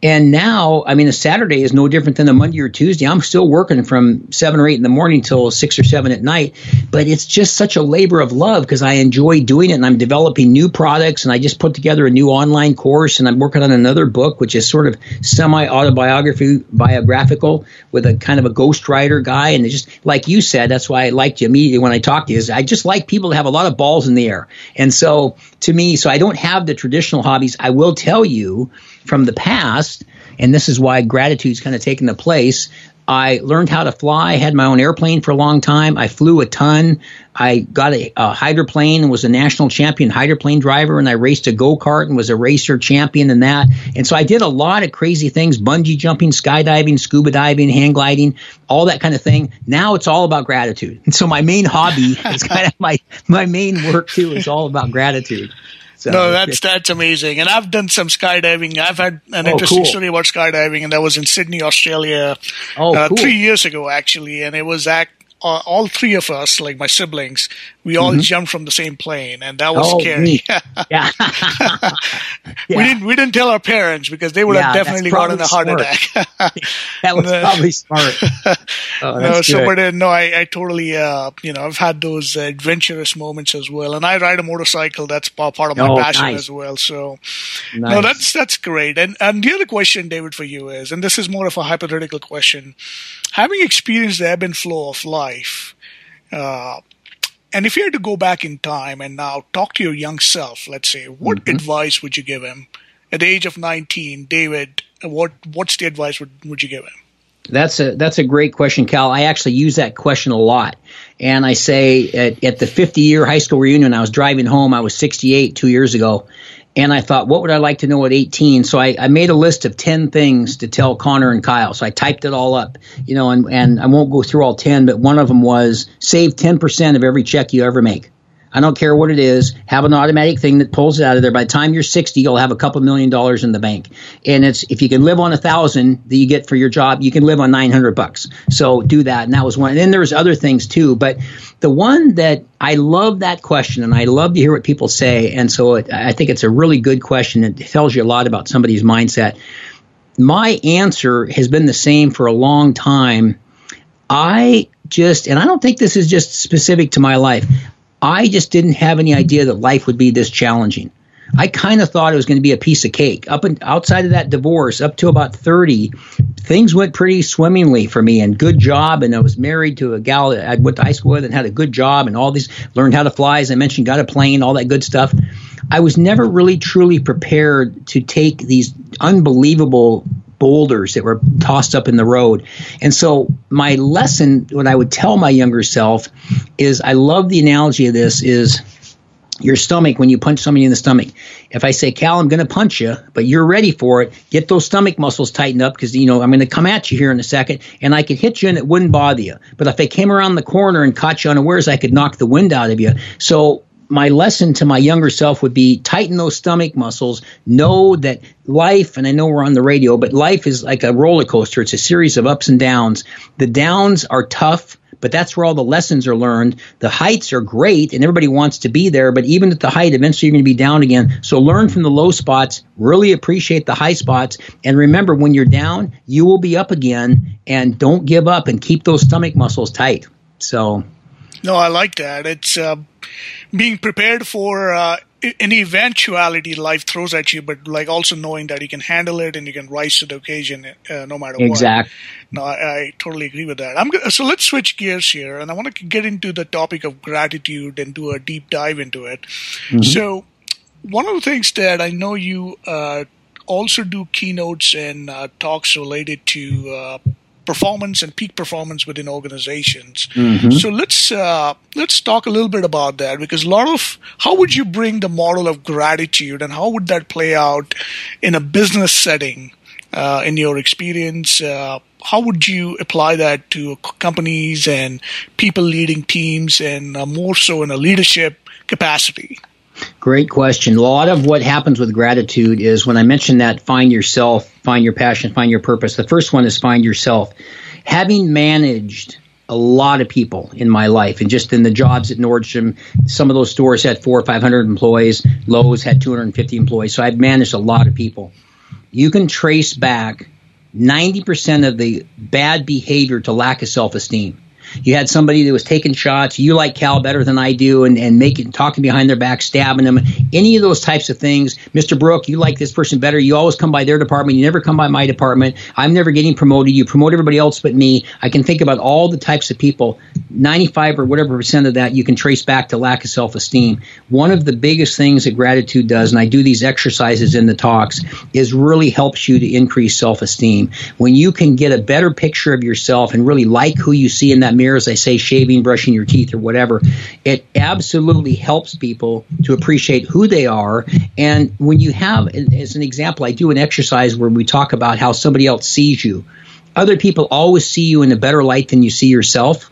And now, I mean, a Saturday is no different than a Monday or Tuesday. I'm still working from seven or eight in the morning till six or seven at night, but it's just such a labor of love because I enjoy doing it and I'm developing new products. And I just put together a new online course and I'm working on another book, which is sort of semi autobiography, biographical with a kind of a ghostwriter guy. And just like you said, that's why I liked you immediately when I talked to you. Is I just like people to have a lot of balls in the air. And so to me, so I don't have the traditional hobbies. I will tell you from the past, and this is why gratitude's kind of taken the place. I learned how to fly. Had my own airplane for a long time. I flew a ton. I got a, a hydroplane and was a national champion hydroplane driver. And I raced a go kart and was a racer champion in that. And so I did a lot of crazy things: bungee jumping, skydiving, scuba diving, hang gliding, all that kind of thing. Now it's all about gratitude. And so my main hobby is kind of my my main work too is all about gratitude. So, no, that's that's amazing. And I've done some skydiving. I've had an oh, interesting cool. story about skydiving, and that was in Sydney, Australia, oh, uh, cool. three years ago actually. And it was act, uh, all three of us, like my siblings, we all mm-hmm. jumped from the same plane, and that was oh, scary. yeah. yeah. we didn't we didn't tell our parents because they would yeah, have definitely gotten a heart attack. that was probably smart. Oh, no, so but uh, no, I, I totally uh, you know I've had those adventurous moments as well, and I ride a motorcycle. That's part of my oh, passion nice. as well. So nice. no, that's that's great. And and the other question, David, for you is, and this is more of a hypothetical question, having experienced the ebb and flow of life. Uh, and if you had to go back in time and now talk to your young self, let's say, what mm-hmm. advice would you give him at the age of 19? David, what what's the advice would, would you give him? That's a that's a great question, Cal. I actually use that question a lot, and I say at, at the 50 year high school reunion, I was driving home. I was 68 two years ago, and I thought, what would I like to know at 18? So I, I, made a list of 10 things to tell Connor and Kyle. So I typed it all up, you know, and, and I won't go through all 10, but one of them was save 10% of every check you ever make. I don't care what it is. Have an automatic thing that pulls it out of there. By the time you're 60, you'll have a couple million dollars in the bank. And it's if you can live on a thousand that you get for your job, you can live on 900 bucks. So do that. And that was one. And then there's other things too. But the one that I love that question, and I love to hear what people say. And so it, I think it's a really good question. It tells you a lot about somebody's mindset. My answer has been the same for a long time. I just, and I don't think this is just specific to my life. I just didn't have any idea that life would be this challenging. I kind of thought it was going to be a piece of cake. Up and outside of that divorce, up to about 30, things went pretty swimmingly for me and good job. And I was married to a gal that I went to high school with and had a good job and all these, learned how to fly, as I mentioned, got a plane, all that good stuff. I was never really truly prepared to take these unbelievable boulders that were tossed up in the road. And so my lesson, what I would tell my younger self is I love the analogy of this is your stomach when you punch somebody in the stomach. If I say, Cal, I'm going to punch you, but you're ready for it, get those stomach muscles tightened up because, you know, I'm going to come at you here in a second and I could hit you and it wouldn't bother you. But if I came around the corner and caught you unawares, I could knock the wind out of you. So my lesson to my younger self would be tighten those stomach muscles. Know that life, and I know we're on the radio, but life is like a roller coaster. It's a series of ups and downs. The downs are tough, but that's where all the lessons are learned. The heights are great, and everybody wants to be there, but even at the height, eventually you're going to be down again. So learn from the low spots, really appreciate the high spots, and remember when you're down, you will be up again, and don't give up and keep those stomach muscles tight. So. No, I like that. It's. Uh being prepared for uh, any eventuality life throws at you, but like also knowing that you can handle it and you can rise to the occasion uh, no matter exactly. what. Exactly. No, I, I, totally agree with that. I'm go- so let's switch gears here, and I want to get into the topic of gratitude and do a deep dive into it. Mm-hmm. So, one of the things that I know you uh, also do keynotes and uh, talks related to uh, performance and peak performance within organizations. Mm-hmm. So let's uh, let's talk a little bit about that because a lot of how would you bring the model of gratitude and how would that play out in a business setting uh, in your experience? Uh, how would you apply that to companies and people leading teams and uh, more so in a leadership capacity? Great question. A lot of what happens with gratitude is when I mentioned that find yourself, find your passion, find your purpose. The first one is find yourself. Having managed a lot of people in my life and just in the jobs at Nordstrom, some of those stores had four or 500 employees. Lowe's had 250 employees. So I've managed a lot of people. You can trace back 90% of the bad behavior to lack of self esteem. You had somebody that was taking shots. You like Cal better than I do, and and making talking behind their back, stabbing them. Any of those types of things. Mr. Brooke, you like this person better. You always come by their department. You never come by my department. I'm never getting promoted. You promote everybody else but me. I can think about all the types of people. 95 or whatever percent of that you can trace back to lack of self esteem. One of the biggest things that gratitude does, and I do these exercises in the talks, is really helps you to increase self esteem. When you can get a better picture of yourself and really like who you see in that mirror, as I say, shaving, brushing your teeth, or whatever, it absolutely helps people to appreciate who they are. And when you have, as an example, I do an exercise where we talk about how somebody else sees you. Other people always see you in a better light than you see yourself.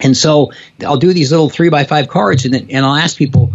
And so I'll do these little three by five cards and, and I'll ask people,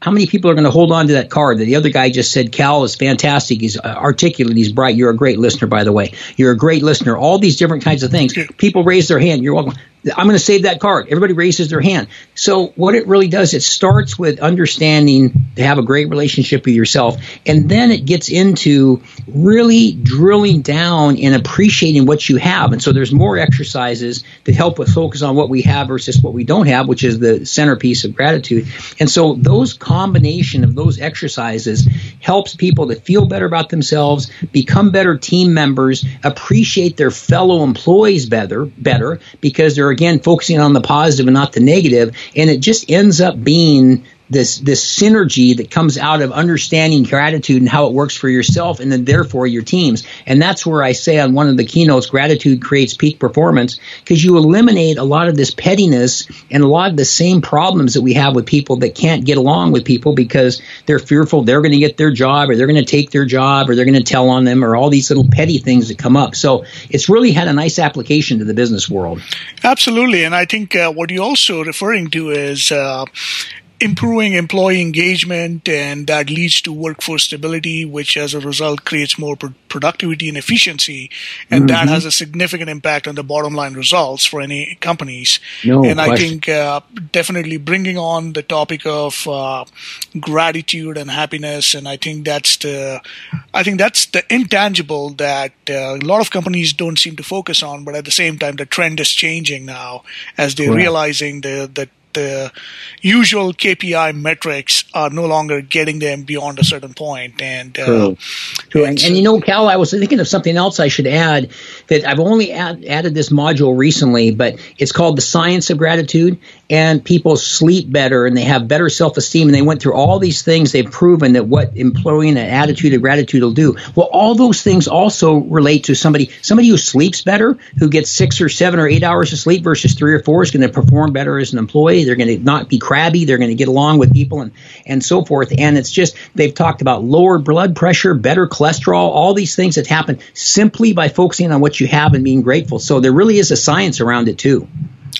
how many people are going to hold on to that card? That the other guy just said, Cal is fantastic. He's articulate. He's bright. You're a great listener, by the way. You're a great listener. All these different kinds of things. People raise their hand. You're welcome. I'm going to save that card. Everybody raises their hand. So what it really does, it starts with understanding to have a great relationship with yourself, and then it gets into really drilling down and appreciating what you have. And so there's more exercises that help us focus on what we have versus what we don't have, which is the centerpiece of gratitude. And so those combination of those exercises helps people to feel better about themselves, become better team members, appreciate their fellow employees better, better because they're again focusing on the positive and not the negative, and it just ends up being this this synergy that comes out of understanding gratitude and how it works for yourself and then therefore your teams. And that's where I say on one of the keynotes, gratitude creates peak performance because you eliminate a lot of this pettiness and a lot of the same problems that we have with people that can't get along with people because they're fearful they're going to get their job or they're going to take their job or they're going to tell on them or all these little petty things that come up. So it's really had a nice application to the business world. Absolutely. And I think uh, what you're also referring to is uh, improving employee engagement and that leads to workforce stability which as a result creates more pro- productivity and efficiency and mm-hmm. that has a significant impact on the bottom line results for any companies no and question. i think uh, definitely bringing on the topic of uh, gratitude and happiness and i think that's the i think that's the intangible that uh, a lot of companies don't seem to focus on but at the same time the trend is changing now as they're realizing the the the usual KPI metrics are no longer getting them beyond a certain point. And uh, True. True. And, and, you know, Cal, I was thinking of something else I should add that I've only add, added this module recently, but it's called the science of gratitude. And people sleep better and they have better self esteem. And they went through all these things. They've proven that what employing an attitude of gratitude will do. Well, all those things also relate to somebody somebody who sleeps better, who gets six or seven or eight hours of sleep versus three or four is going to perform better as an employee. They're going to not be crabby. They're going to get along with people and, and so forth. And it's just, they've talked about lower blood pressure, better cholesterol, all these things that happen simply by focusing on what you have and being grateful. So there really is a science around it too.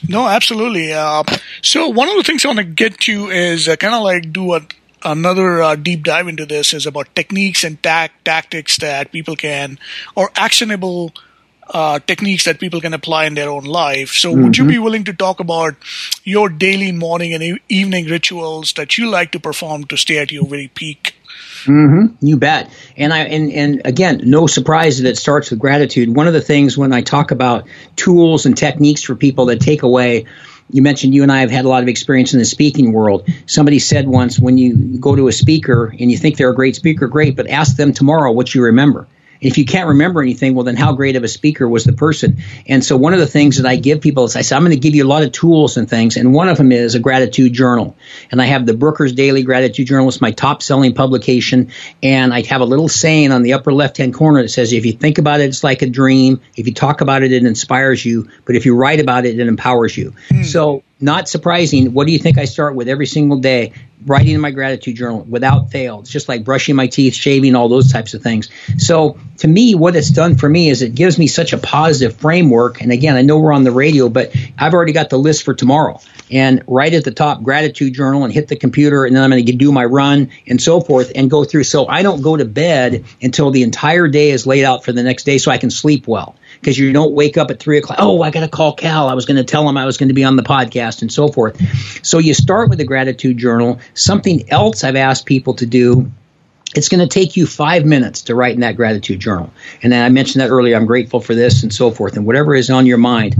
No, absolutely. Uh, so one of the things I want to get to is uh, kind of like do a another uh, deep dive into this is about techniques and tactics that people can or actionable uh, techniques that people can apply in their own life. So, mm-hmm. would you be mm-hmm. willing to talk about your daily morning and e- evening rituals that you like to perform to stay at your very peak? Mm-hmm. You bet. And I and and again, no surprise that it starts with gratitude. One of the things when I talk about tools and techniques for people that take away you mentioned you and I have had a lot of experience in the speaking world. Somebody said once when you go to a speaker and you think they're a great speaker, great, but ask them tomorrow what you remember if you can't remember anything, well, then how great of a speaker was the person? And so one of the things that I give people is I say, I'm going to give you a lot of tools and things. And one of them is a gratitude journal. And I have the Brooker's Daily Gratitude Journal. It's my top selling publication. And I have a little saying on the upper left hand corner that says, if you think about it, it's like a dream. If you talk about it, it inspires you. But if you write about it, it empowers you. Mm. So not surprising. What do you think I start with every single day? Writing in my gratitude journal without fail. It's just like brushing my teeth, shaving, all those types of things. So to me, what it's done for me is it gives me such a positive framework. And again, I know we're on the radio, but I've already got the list for tomorrow. And right at the top, gratitude journal and hit the computer, and then I'm going to do my run and so forth and go through. So I don't go to bed until the entire day is laid out for the next day so I can sleep well because you don't wake up at three o'clock. Oh, I got to call Cal. I was going to tell him I was going to be on the podcast and so forth. So you start with a gratitude journal. Something else I've asked people to do it's going to take you five minutes to write in that gratitude journal. And then I mentioned that earlier. I'm grateful for this and so forth, and whatever is on your mind.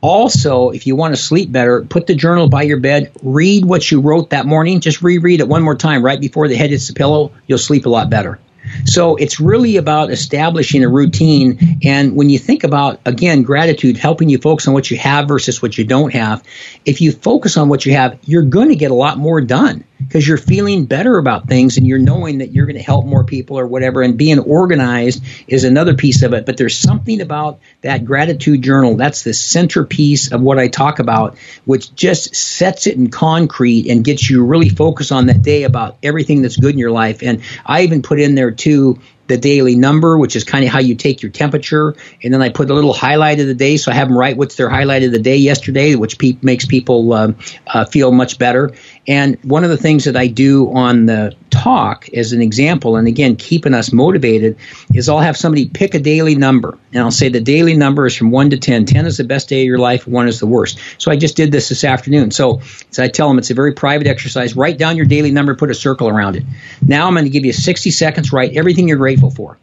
Also, if you want to sleep better, put the journal by your bed. Read what you wrote that morning. Just reread it one more time right before the head hits the pillow. You'll sleep a lot better. So it's really about establishing a routine. And when you think about, again, gratitude, helping you focus on what you have versus what you don't have, if you focus on what you have, you're going to get a lot more done because you're feeling better about things and you're knowing that you're going to help more people or whatever. And being organized is another piece of it. But there's something about that gratitude journal that's the centerpiece of what I talk about, which just sets it in concrete and gets you really focused on that day about everything that's good in your life. And I even put in there too the daily number, which is kind of how you take your temperature. And then I put a little highlight of the day. So I have them write what's their highlight of the day yesterday, which pe- makes people uh, uh, feel much better. And one of the things that I do on the talk as an example, and again, keeping us motivated, is I'll have somebody pick a daily number. And I'll say the daily number is from 1 to 10. 10 is the best day of your life, 1 is the worst. So I just did this this afternoon. So, so I tell them it's a very private exercise. Write down your daily number, put a circle around it. Now I'm going to give you 60 seconds, write everything you're grateful for.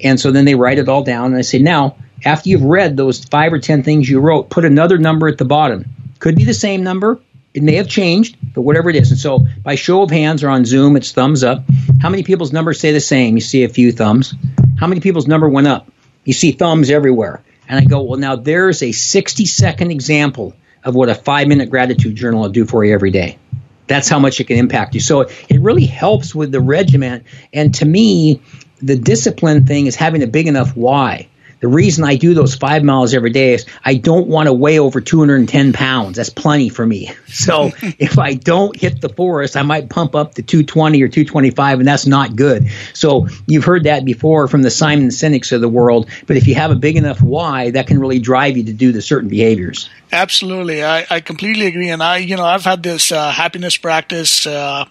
And so then they write it all down. And I say, now, after you've read those five or 10 things you wrote, put another number at the bottom. Could be the same number, it may have changed, but whatever it is. And so by show of hands or on Zoom, it's thumbs up. How many people's numbers stay the same? You see a few thumbs. How many people's number went up? You see thumbs everywhere. And I go, well, now there's a 60 second example of what a five minute gratitude journal will do for you every day. That's how much it can impact you. So it really helps with the regiment. And to me, the discipline thing is having a big enough why. The reason I do those five miles every day is I don't want to weigh over 210 pounds. That's plenty for me. So if I don't hit the forest, I might pump up to 220 or 225, and that's not good. So you've heard that before from the Simon Sineks of the world. But if you have a big enough why, that can really drive you to do the certain behaviors. Absolutely, I, I completely agree, and I, you know, I've had this uh, happiness practice uh,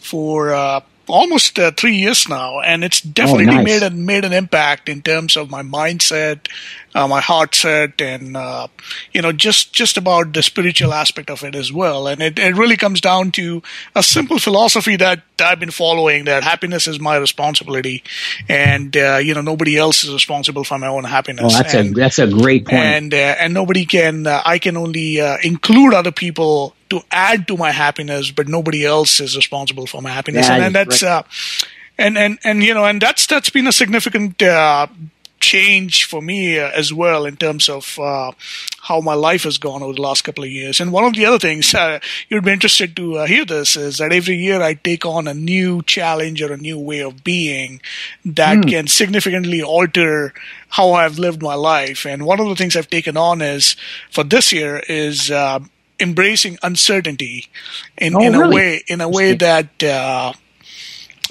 for uh, almost uh, three years now, and it's definitely oh, nice. made a, made an impact in terms of my mindset, uh, my heart set, and uh, you know just just about the spiritual aspect of it as well. And it, it really comes down to a simple philosophy that I've been following: that happiness is my responsibility, and uh, you know nobody else is responsible for my own happiness. Oh, that's and, a that's a great point. And uh, and nobody can uh, I can only include other people to add to my happiness, but nobody else is responsible for my happiness, and, and, that's right. uh, and and and you know, and that's that's been a significant uh, change for me uh, as well in terms of uh, how my life has gone over the last couple of years. And one of the other things uh, you'd be interested to uh, hear this is that every year I take on a new challenge or a new way of being that mm. can significantly alter how I've lived my life. And one of the things I've taken on is for this year is uh, embracing uncertainty in, oh, in really? a way in a way that uh,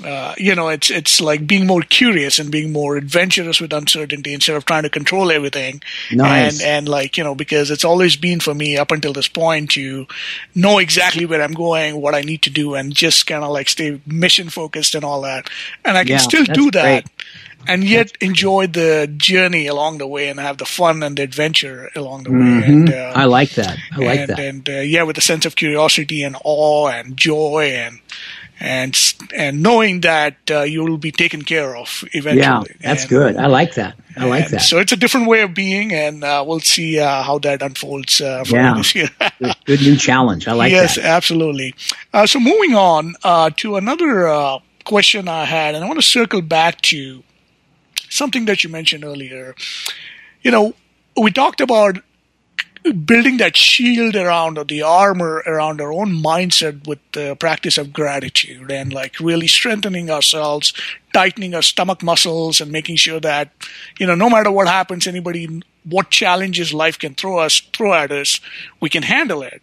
uh, you know it's it's like being more curious and being more adventurous with uncertainty instead of trying to control everything nice. and and like you know because it's always been for me up until this point to know exactly where I'm going what I need to do and just kind of like stay mission focused and all that and I can yeah, still do that great and yet enjoy the journey along the way and have the fun and the adventure along the way. Mm-hmm. And, uh, I like that. I like and, that. And uh, yeah, with a sense of curiosity and awe and joy and and and knowing that uh, you will be taken care of eventually. Yeah, that's and, good. I like that. I like that. So it's a different way of being, and uh, we'll see uh, how that unfolds uh, for yeah. this year. good new challenge. I like yes, that. Yes, absolutely. Uh, so moving on uh, to another question I had, and I want to circle back to something that you mentioned earlier. You know, we talked about building that shield around or the armor around our own mindset with the practice of gratitude and like really strengthening ourselves, tightening our stomach muscles and making sure that, you know, no matter what happens, anybody, what challenges life can throw us, throw at us, we can handle it.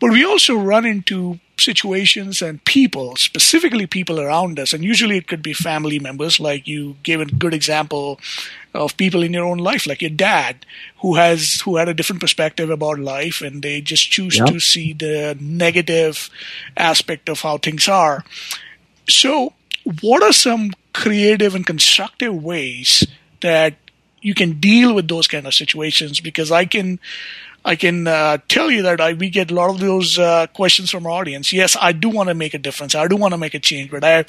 But we also run into situations and people, specifically people around us, and usually it could be family members, like you gave a good example of people in your own life, like your dad, who has who had a different perspective about life, and they just choose yep. to see the negative aspect of how things are. So, what are some creative and constructive ways that you can deal with those kind of situations? Because I can I can uh, tell you that I, we get a lot of those uh, questions from our audience. Yes, I do want to make a difference. I do want to make a change, but I,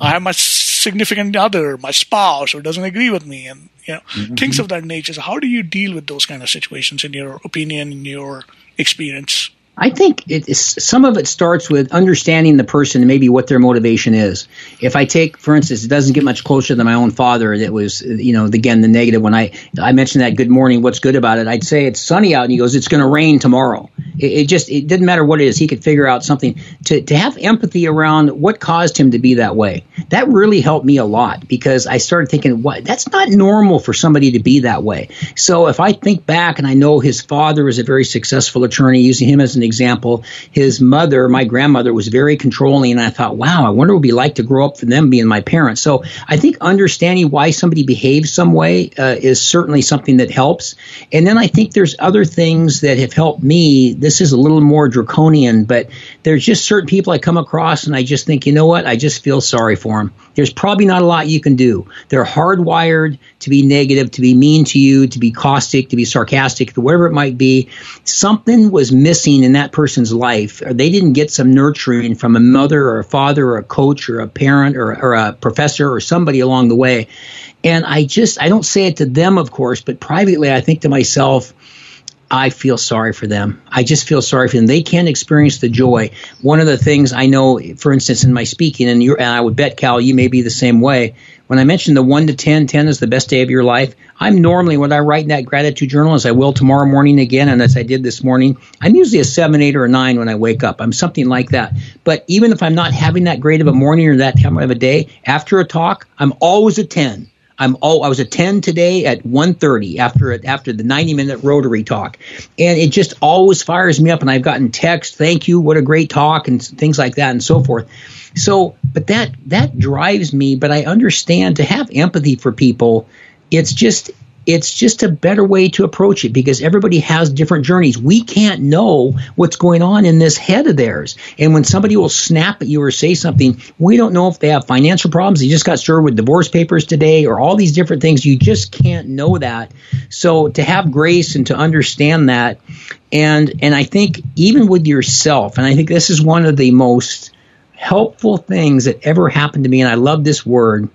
I have my significant other, my spouse, who doesn't agree with me, and you know, mm-hmm. things of that nature. So, how do you deal with those kind of situations, in your opinion, in your experience? I think it is, some of it starts with understanding the person and maybe what their motivation is. If I take, for instance, it doesn't get much closer than my own father. That was, you know, again the negative. When I I mentioned that good morning, what's good about it? I'd say it's sunny out, and he goes, it's going to rain tomorrow. It, it, just it didn't matter what it is. He could figure out something to to have empathy around what caused him to be that way. That really helped me a lot because I started thinking, what that's not normal for somebody to be that way. So if I think back and I know his father was a very successful attorney, using him as an example, his mother, my grandmother, was very controlling, and I thought, wow, I wonder what it'd be like to grow up for them being my parents. So I think understanding why somebody behaves some way uh, is certainly something that helps. And then I think there's other things that have helped me. This is a little more draconian, but there's just certain people I come across, and I just think, you know what? I just feel sorry for them. There's probably not a lot you can do. They're hardwired to be negative, to be mean to you, to be caustic, to be sarcastic, whatever it might be. Something was missing in that person's life, or they didn't get some nurturing from a mother or a father or a coach or a parent or, or a professor or somebody along the way. And I just, I don't say it to them, of course, but privately, I think to myself, I feel sorry for them. I just feel sorry for them. They can't experience the joy. One of the things I know, for instance, in my speaking, and, and I would bet, Cal, you may be the same way. When I mentioned the 1 to 10, 10 is the best day of your life, I'm normally, when I write in that gratitude journal, as I will tomorrow morning again, and as I did this morning, I'm usually a 7, 8, or a 9 when I wake up. I'm something like that. But even if I'm not having that great of a morning or that time of a day, after a talk, I'm always a 10 I'm all I was at 10 today at 1:30 after after the 90 minute rotary talk. And it just always fires me up and I've gotten text, thank you, what a great talk and things like that and so forth. So, but that that drives me, but I understand to have empathy for people, it's just it's just a better way to approach it because everybody has different journeys. We can't know what's going on in this head of theirs. And when somebody will snap at you or say something, we don't know if they have financial problems. They just got served with divorce papers today or all these different things. You just can't know that. So to have grace and to understand that and and I think even with yourself, and I think this is one of the most helpful things that ever happened to me, and I love this word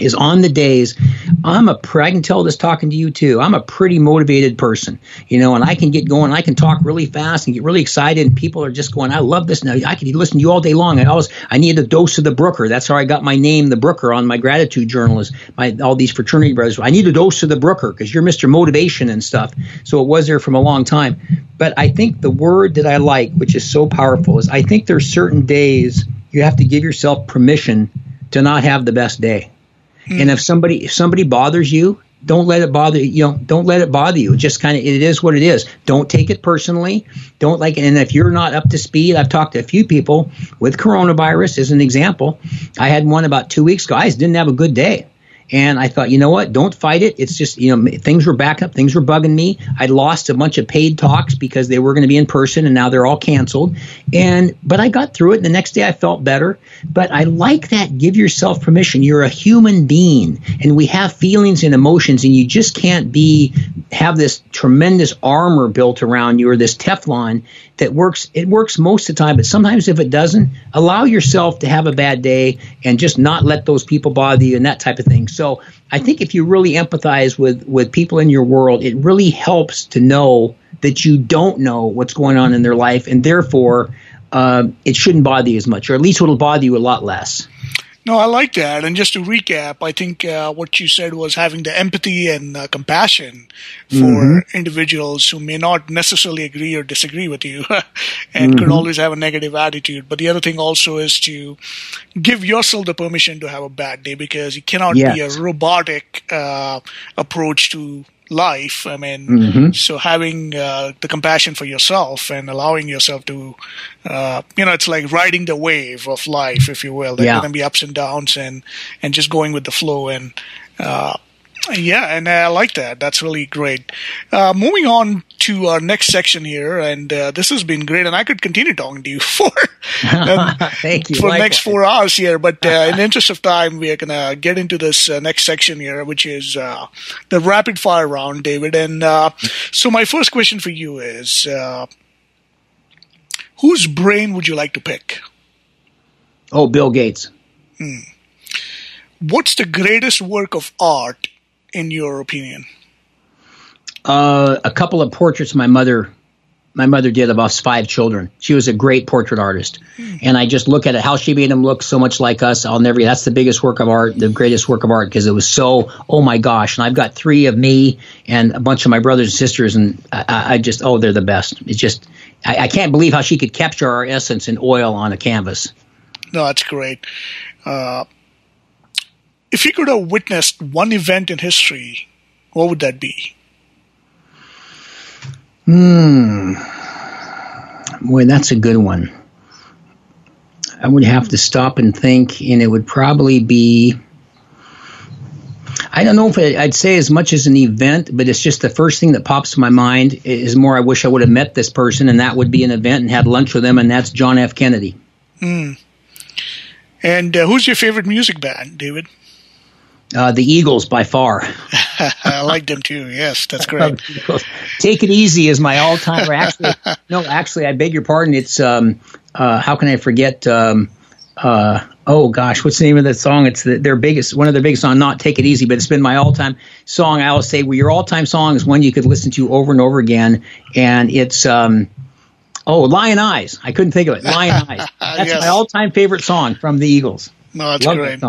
is on the days I'm a I can tell this talking to you too. I'm a pretty motivated person, you know, and I can get going. I can talk really fast and get really excited, and people are just going, "I love this." Now I can listen to you all day long. I always I need a dose of the Brooker. That's how I got my name, the Brooker, on my gratitude journal. Is my all these fraternity brothers. I need a dose of the Brooker because you're Mr. Motivation and stuff. So it was there from a long time. But I think the word that I like, which is so powerful, is I think there's certain days you have to give yourself permission to not have the best day Mm. And if somebody if somebody bothers you, don't let it bother you know don't let it bother you. Just kind of it is what it is. Don't take it personally. Don't like and if you're not up to speed i've talked to a few people with coronavirus as an example. I had one about two weeks ago. I didn't have a good day and I thought, you know what? Don't fight it. It's just, you know, things were back up. Things were bugging me. I lost a bunch of paid talks because they were going to be in person and now they're all canceled. And, but I got through it. And The next day I felt better. But I like that. Give yourself permission. You're a human being and we have feelings and emotions and you just can't be, have this tremendous armor built around you or this Teflon that works. It works most of the time, but sometimes if it doesn't, allow yourself to have a bad day and just not let those people bother you and that type of thing. So I think if you really empathize with with people in your world, it really helps to know that you don't know what's going on in their life, and therefore uh, it shouldn't bother you as much, or at least it'll bother you a lot less. No, I like that. And just to recap, I think uh, what you said was having the empathy and uh, compassion for mm-hmm. individuals who may not necessarily agree or disagree with you and mm-hmm. could always have a negative attitude. But the other thing also is to give yourself the permission to have a bad day because you cannot yes. be a robotic uh, approach to life. I mean, mm-hmm. so having uh, the compassion for yourself and allowing yourself to, uh, you know, it's like riding the wave of life, if you will. There's yeah. going to be ups and downs, and and just going with the flow and. Uh, yeah, and I like that. That's really great. Uh, moving on to our next section here, and uh, this has been great, and I could continue talking to you for uh, Thank you. for the next four hours here. But uh, in the interest of time, we are gonna get into this uh, next section here, which is uh, the rapid fire round, David. And so, my first question for you is, whose brain would you like to pick? Oh, Bill Gates. Hmm. What's the greatest work of art in your opinion? Uh, a couple of portraits my mother my mother did of us five children. She was a great portrait artist, mm. and I just look at it how she made them look so much like us. I'll never. That's the biggest work of art, the greatest work of art, because it was so. Oh my gosh! And I've got three of me and a bunch of my brothers and sisters, and I, I just oh they're the best. It's just I, I, can't believe how she could capture our essence in oil on a canvas. No, that's great. Uh, if you could have witnessed one event in history, what would that be? Hmm. Boy, that's a good one. I would have to stop and think, and it would probably be. I don't know if I'd say as much as an event, but it's just the first thing that pops to my mind is more. I wish I would have met this person, and that would be an event and had lunch with them, and that's John F. Kennedy. Hmm. And uh, who's your favorite music band, David? Uh, the Eagles by far. I like them too. Yes, that's great. Take it easy is my all-time. Actually, no, actually, I beg your pardon. It's um, uh, how can I forget? Um, uh, oh gosh, what's the name of that song? It's the, their biggest, one of their biggest song, not Take It Easy, but it's been my all time song. I always say, well, your all time song is one you could listen to over and over again. And it's, um, oh, Lyin' Eyes. I couldn't think of it. Lyin' Eyes. That's yes. my all time favorite song from the Eagles. No, that's Love great.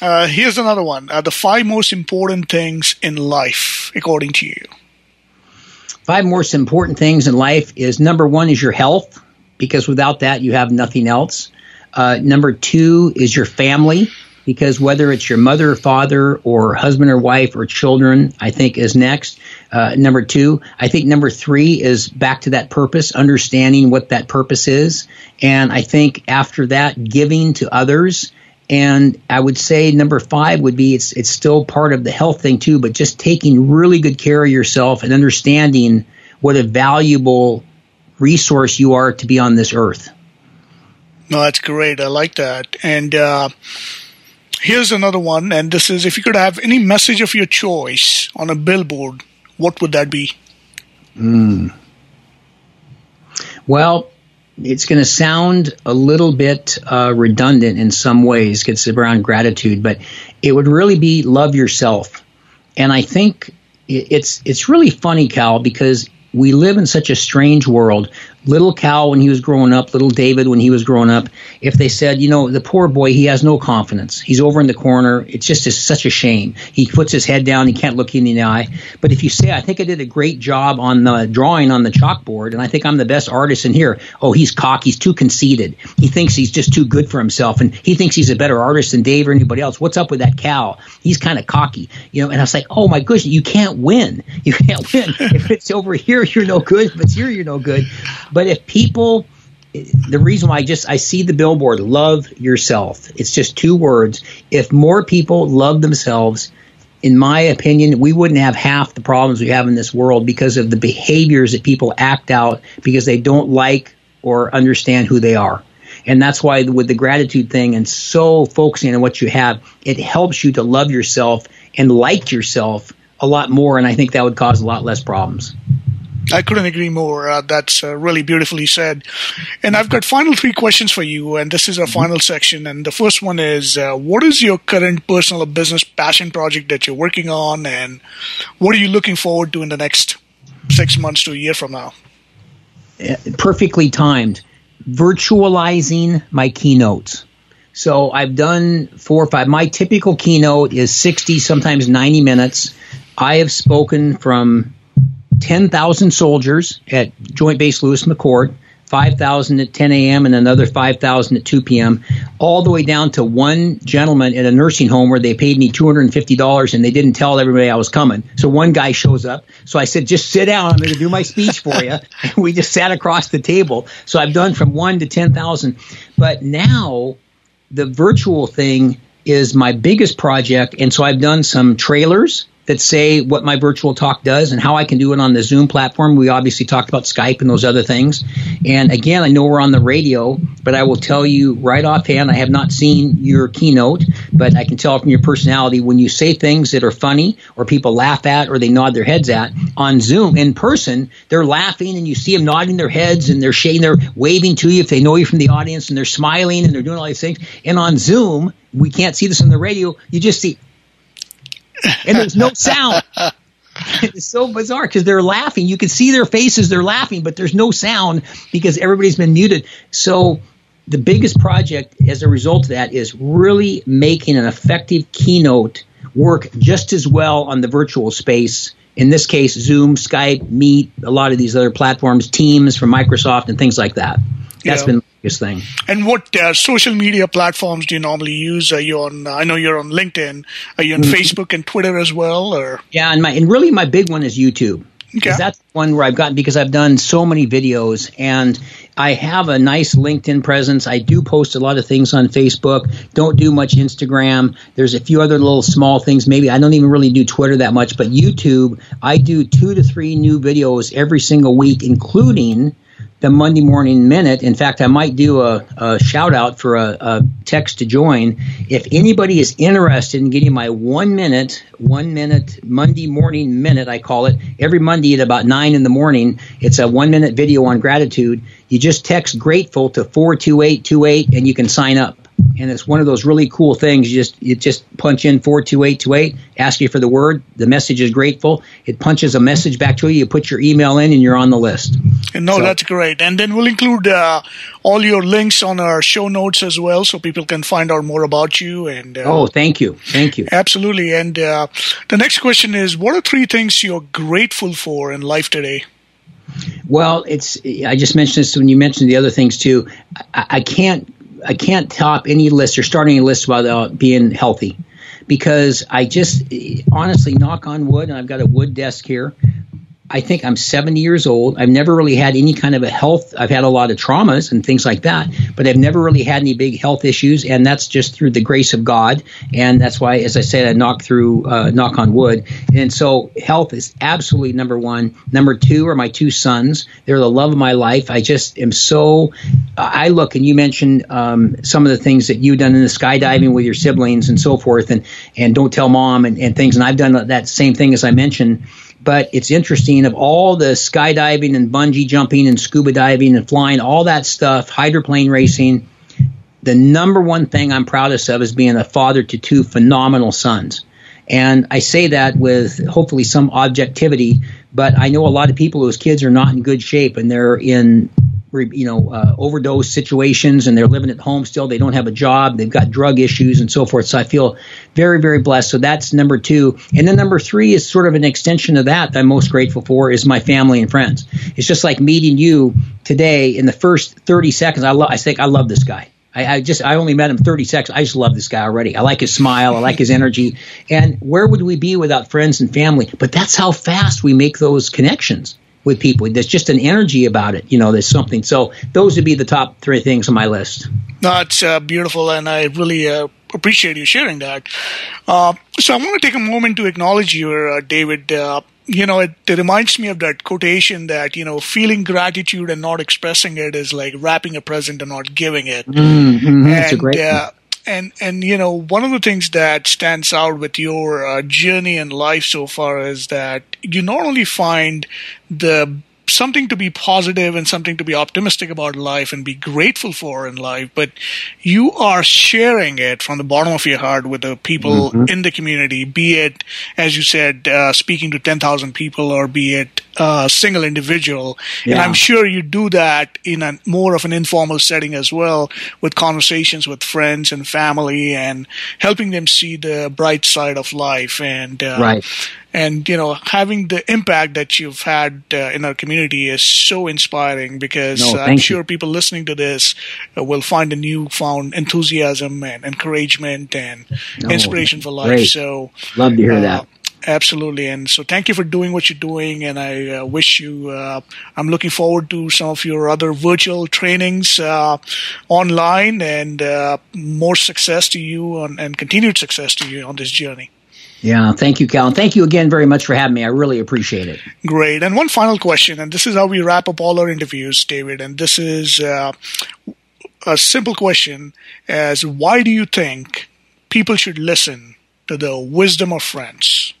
Uh, here's another one. Uh, the five most important things in life, according to you. Five most important things in life is number one is your health, because without that, you have nothing else. Uh, number two is your family, because whether it's your mother or father or husband or wife or children, I think is next. Uh, number two, I think number three is back to that purpose, understanding what that purpose is. And I think after that, giving to others. And I would say number five would be it's it's still part of the health thing too, but just taking really good care of yourself and understanding what a valuable resource you are to be on this earth. No, that's great. I like that. And uh, here's another one. And this is if you could have any message of your choice on a billboard, what would that be? Mm. Well, it's going to sound a little bit uh, redundant in some ways. It's around gratitude, but it would really be love yourself. And I think it's it's really funny, Cal, because we live in such a strange world little Cal when he was growing up, little David when he was growing up, if they said, you know, the poor boy, he has no confidence. He's over in the corner. It's just such a shame. He puts his head down. He can't look you in the eye. But if you say, I think I did a great job on the drawing on the chalkboard, and I think I'm the best artist in here. Oh, he's cocky. He's too conceited. He thinks he's just too good for himself, and he thinks he's a better artist than Dave or anybody else. What's up with that Cal? He's kind of cocky, you know. And I was like, oh my goodness, you can't win. You can't win. if it's over here, you're no good. If it's here, you're no good. But if people the reason why I just I see the billboard love yourself. It's just two words. If more people love themselves, in my opinion, we wouldn't have half the problems we have in this world because of the behaviors that people act out because they don't like or understand who they are. And that's why with the gratitude thing and so focusing on what you have, it helps you to love yourself and like yourself a lot more and I think that would cause a lot less problems. I couldn't agree more. Uh, that's uh, really beautifully said. And I've got final three questions for you, and this is our mm-hmm. final section. And the first one is, uh, what is your current personal or business passion project that you're working on, and what are you looking forward to in the next six months to a year from now? Perfectly timed. Virtualizing my keynotes. So I've done four or five. My typical keynote is 60, sometimes 90 minutes. I have spoken from 10,000 soldiers at Joint Base Lewis McChord, 5,000 at 10 a.m. and another 5,000 at 2 p.m., all the way down to one gentleman at a nursing home where they paid me $250 and they didn't tell everybody I was coming. So one guy shows up. So I said, just sit down. I'm going to do my speech for you. we just sat across the table. So I've done from one to 10,000. But now the virtual thing is my biggest project. And so I've done some trailers that say what my virtual talk does and how I can do it on the Zoom platform. We obviously talked about Skype and those other things. And again, I know we're on the radio, but I will tell you right offhand, I have not seen your keynote, but I can tell from your personality when you say things that are funny or people laugh at or they nod their heads at on Zoom in person, they're laughing and you see them nodding their heads and they're shaking, they're waving to you if they know you from the audience and they're smiling and they're doing all these things. And on Zoom, we can't see this on the radio. You just see and there's no sound. it's so bizarre because they're laughing. You can see their faces; they're laughing, but there's no sound because everybody's been muted. So the biggest project as a result of that is really making an effective keynote work just as well on the virtual space. In this case, Zoom, Skype, Meet, a lot of these other platforms, Teams from Microsoft, and things like that. That's yeah. been biggest thing. And what uh, social media platforms do you normally use? Are you on? I know you're on LinkedIn. Are you on mm-hmm. Facebook and Twitter as well? Or yeah, and my and really my big one is YouTube. Okay. That's one where I've gotten because I've done so many videos and I have a nice LinkedIn presence. I do post a lot of things on Facebook. Don't do much Instagram. There's a few other little small things. Maybe I don't even really do Twitter that much, but YouTube, I do two to three new videos every single week, including the Monday Morning Minute. In fact, I might do a, a shout out for a, a, text to join. If anybody is interested in getting my one minute, one minute Monday Morning Minute, I call it, every Monday at about nine in the morning, it's a one minute video on gratitude. You just text grateful to 42828 and you can sign up. And it's one of those really cool things. You just you just punch in four two eight two eight, ask you for the word. The message is grateful. It punches a message back to you. You put your email in, and you're on the list. No, so, that's great. And then we'll include uh, all your links on our show notes as well, so people can find out more about you. And uh, oh, thank you, thank you. Absolutely. And uh, the next question is, what are three things you're grateful for in life today? Well, it's. I just mentioned this when you mentioned the other things too. I, I can't I can't top any list or start any list about uh, being healthy because I just honestly knock on wood, and I've got a wood desk here. I think I'm 70 years old. I've never really had any kind of a health. I've had a lot of traumas and things like that, but I've never really had any big health issues, and that's just through the grace of God. And that's why, as I said, I knock through, uh, knock on wood. And so, health is absolutely number one. Number two are my two sons. They're the love of my life. I just am so. I look, and you mentioned um, some of the things that you've done in the skydiving with your siblings and so forth, and and don't tell mom and, and things. And I've done that same thing as I mentioned but it's interesting of all the skydiving and bungee jumping and scuba diving and flying, all that stuff, hydroplane racing. The number one thing I'm proudest of is being a father to two phenomenal sons. And I say that with hopefully some objectivity, but I know a lot of people whose kids are not in good shape and they're in you know uh, overdose situations and they're living at home still they don't have a job they've got drug issues and so forth so i feel very very blessed so that's number two and then number three is sort of an extension of that, that i'm most grateful for is my family and friends it's just like meeting you today in the first 30 seconds i love i think i love this guy I, I, just I only met him 30 seconds. I just love this guy already. I like his smile. I like his energy. And where would we be without friends and family? But that's how fast we make those connections with people. There's just an energy about it. You know, there's something. So those would be the top three things on my list. It's uh, beautiful, and I really uh, appreciate you sharing that. Uh, so I want to take a moment to acknowledge you, uh, David. Uh, you know, it, it, reminds me of that quotation that, you know, feeling gratitude and not expressing it is like wrapping a present and not giving it. Mm-hmm. And, That's a great uh, and and you know one of the things that stands out with your uh, journey in life so far is that you not only find the something to be positive and something to be optimistic about life and be grateful for in life, but you are sharing it from the bottom of your heart with the people mm-hmm. in the community, be it, as you said, uh, speaking to 10,000 people or be it a single individual. Yeah. And I'm sure you do that in a more of an informal setting as well with conversations with friends and family and helping them see the bright side of life. And, uh, right and you know having the impact that you've had uh, in our community is so inspiring because no, I'm sure you. people listening to this uh, will find a newfound enthusiasm and encouragement and no, inspiration for life. Great. So love to hear uh, that. Absolutely, and so thank you for doing what you're doing, and I uh, wish you. Uh, I'm looking forward to some of your other virtual trainings uh, online, and uh, more success to you on, and continued success to you on this journey. Yeah, thank you, Cal. And thank you again very much for having me. I really appreciate it. Great. And one final question, and this is how we wrap up all our interviews, David. And this is uh, a simple question as why do you think people should listen to the wisdom of friends?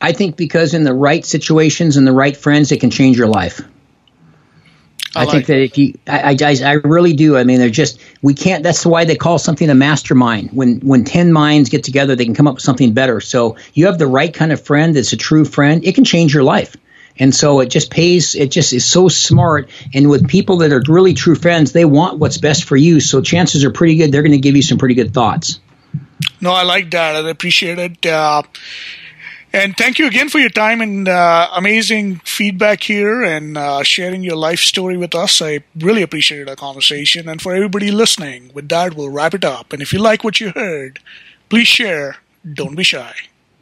I think because in the right situations and the right friends, it can change your life. I, I think that if you, I, I, I really do. I mean, they're just we can't. That's why they call something a mastermind. When when ten minds get together, they can come up with something better. So you have the right kind of friend that's a true friend. It can change your life. And so it just pays, it just is so smart. And with people that are really true friends, they want what's best for you. So chances are pretty good they're going to give you some pretty good thoughts. No, I like that. I appreciate it. Uh, and thank you again for your time and uh, amazing feedback here and uh, sharing your life story with us. I really appreciated our conversation. And for everybody listening, with that, we'll wrap it up. And if you like what you heard, please share. Don't be shy.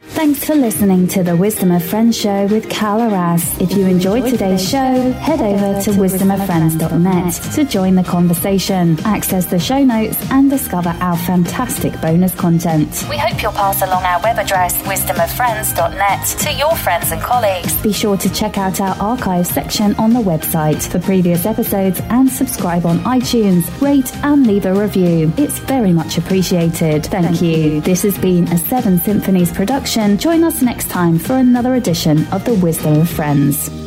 Thanks for listening to the Wisdom of Friends show with Cal Arras. If you enjoyed today's show, head over to wisdomoffriends.net to join the conversation, access the show notes, and discover our fantastic bonus content. We hope you'll pass along our web address, wisdomoffriends.net, to your friends and colleagues. Be sure to check out our archive section on the website for previous episodes and subscribe on iTunes, rate, and leave a review. It's very much appreciated. Thank, Thank you. you. This has been a Seven Symphonies production Join us next time for another edition of The Wisdom of Friends.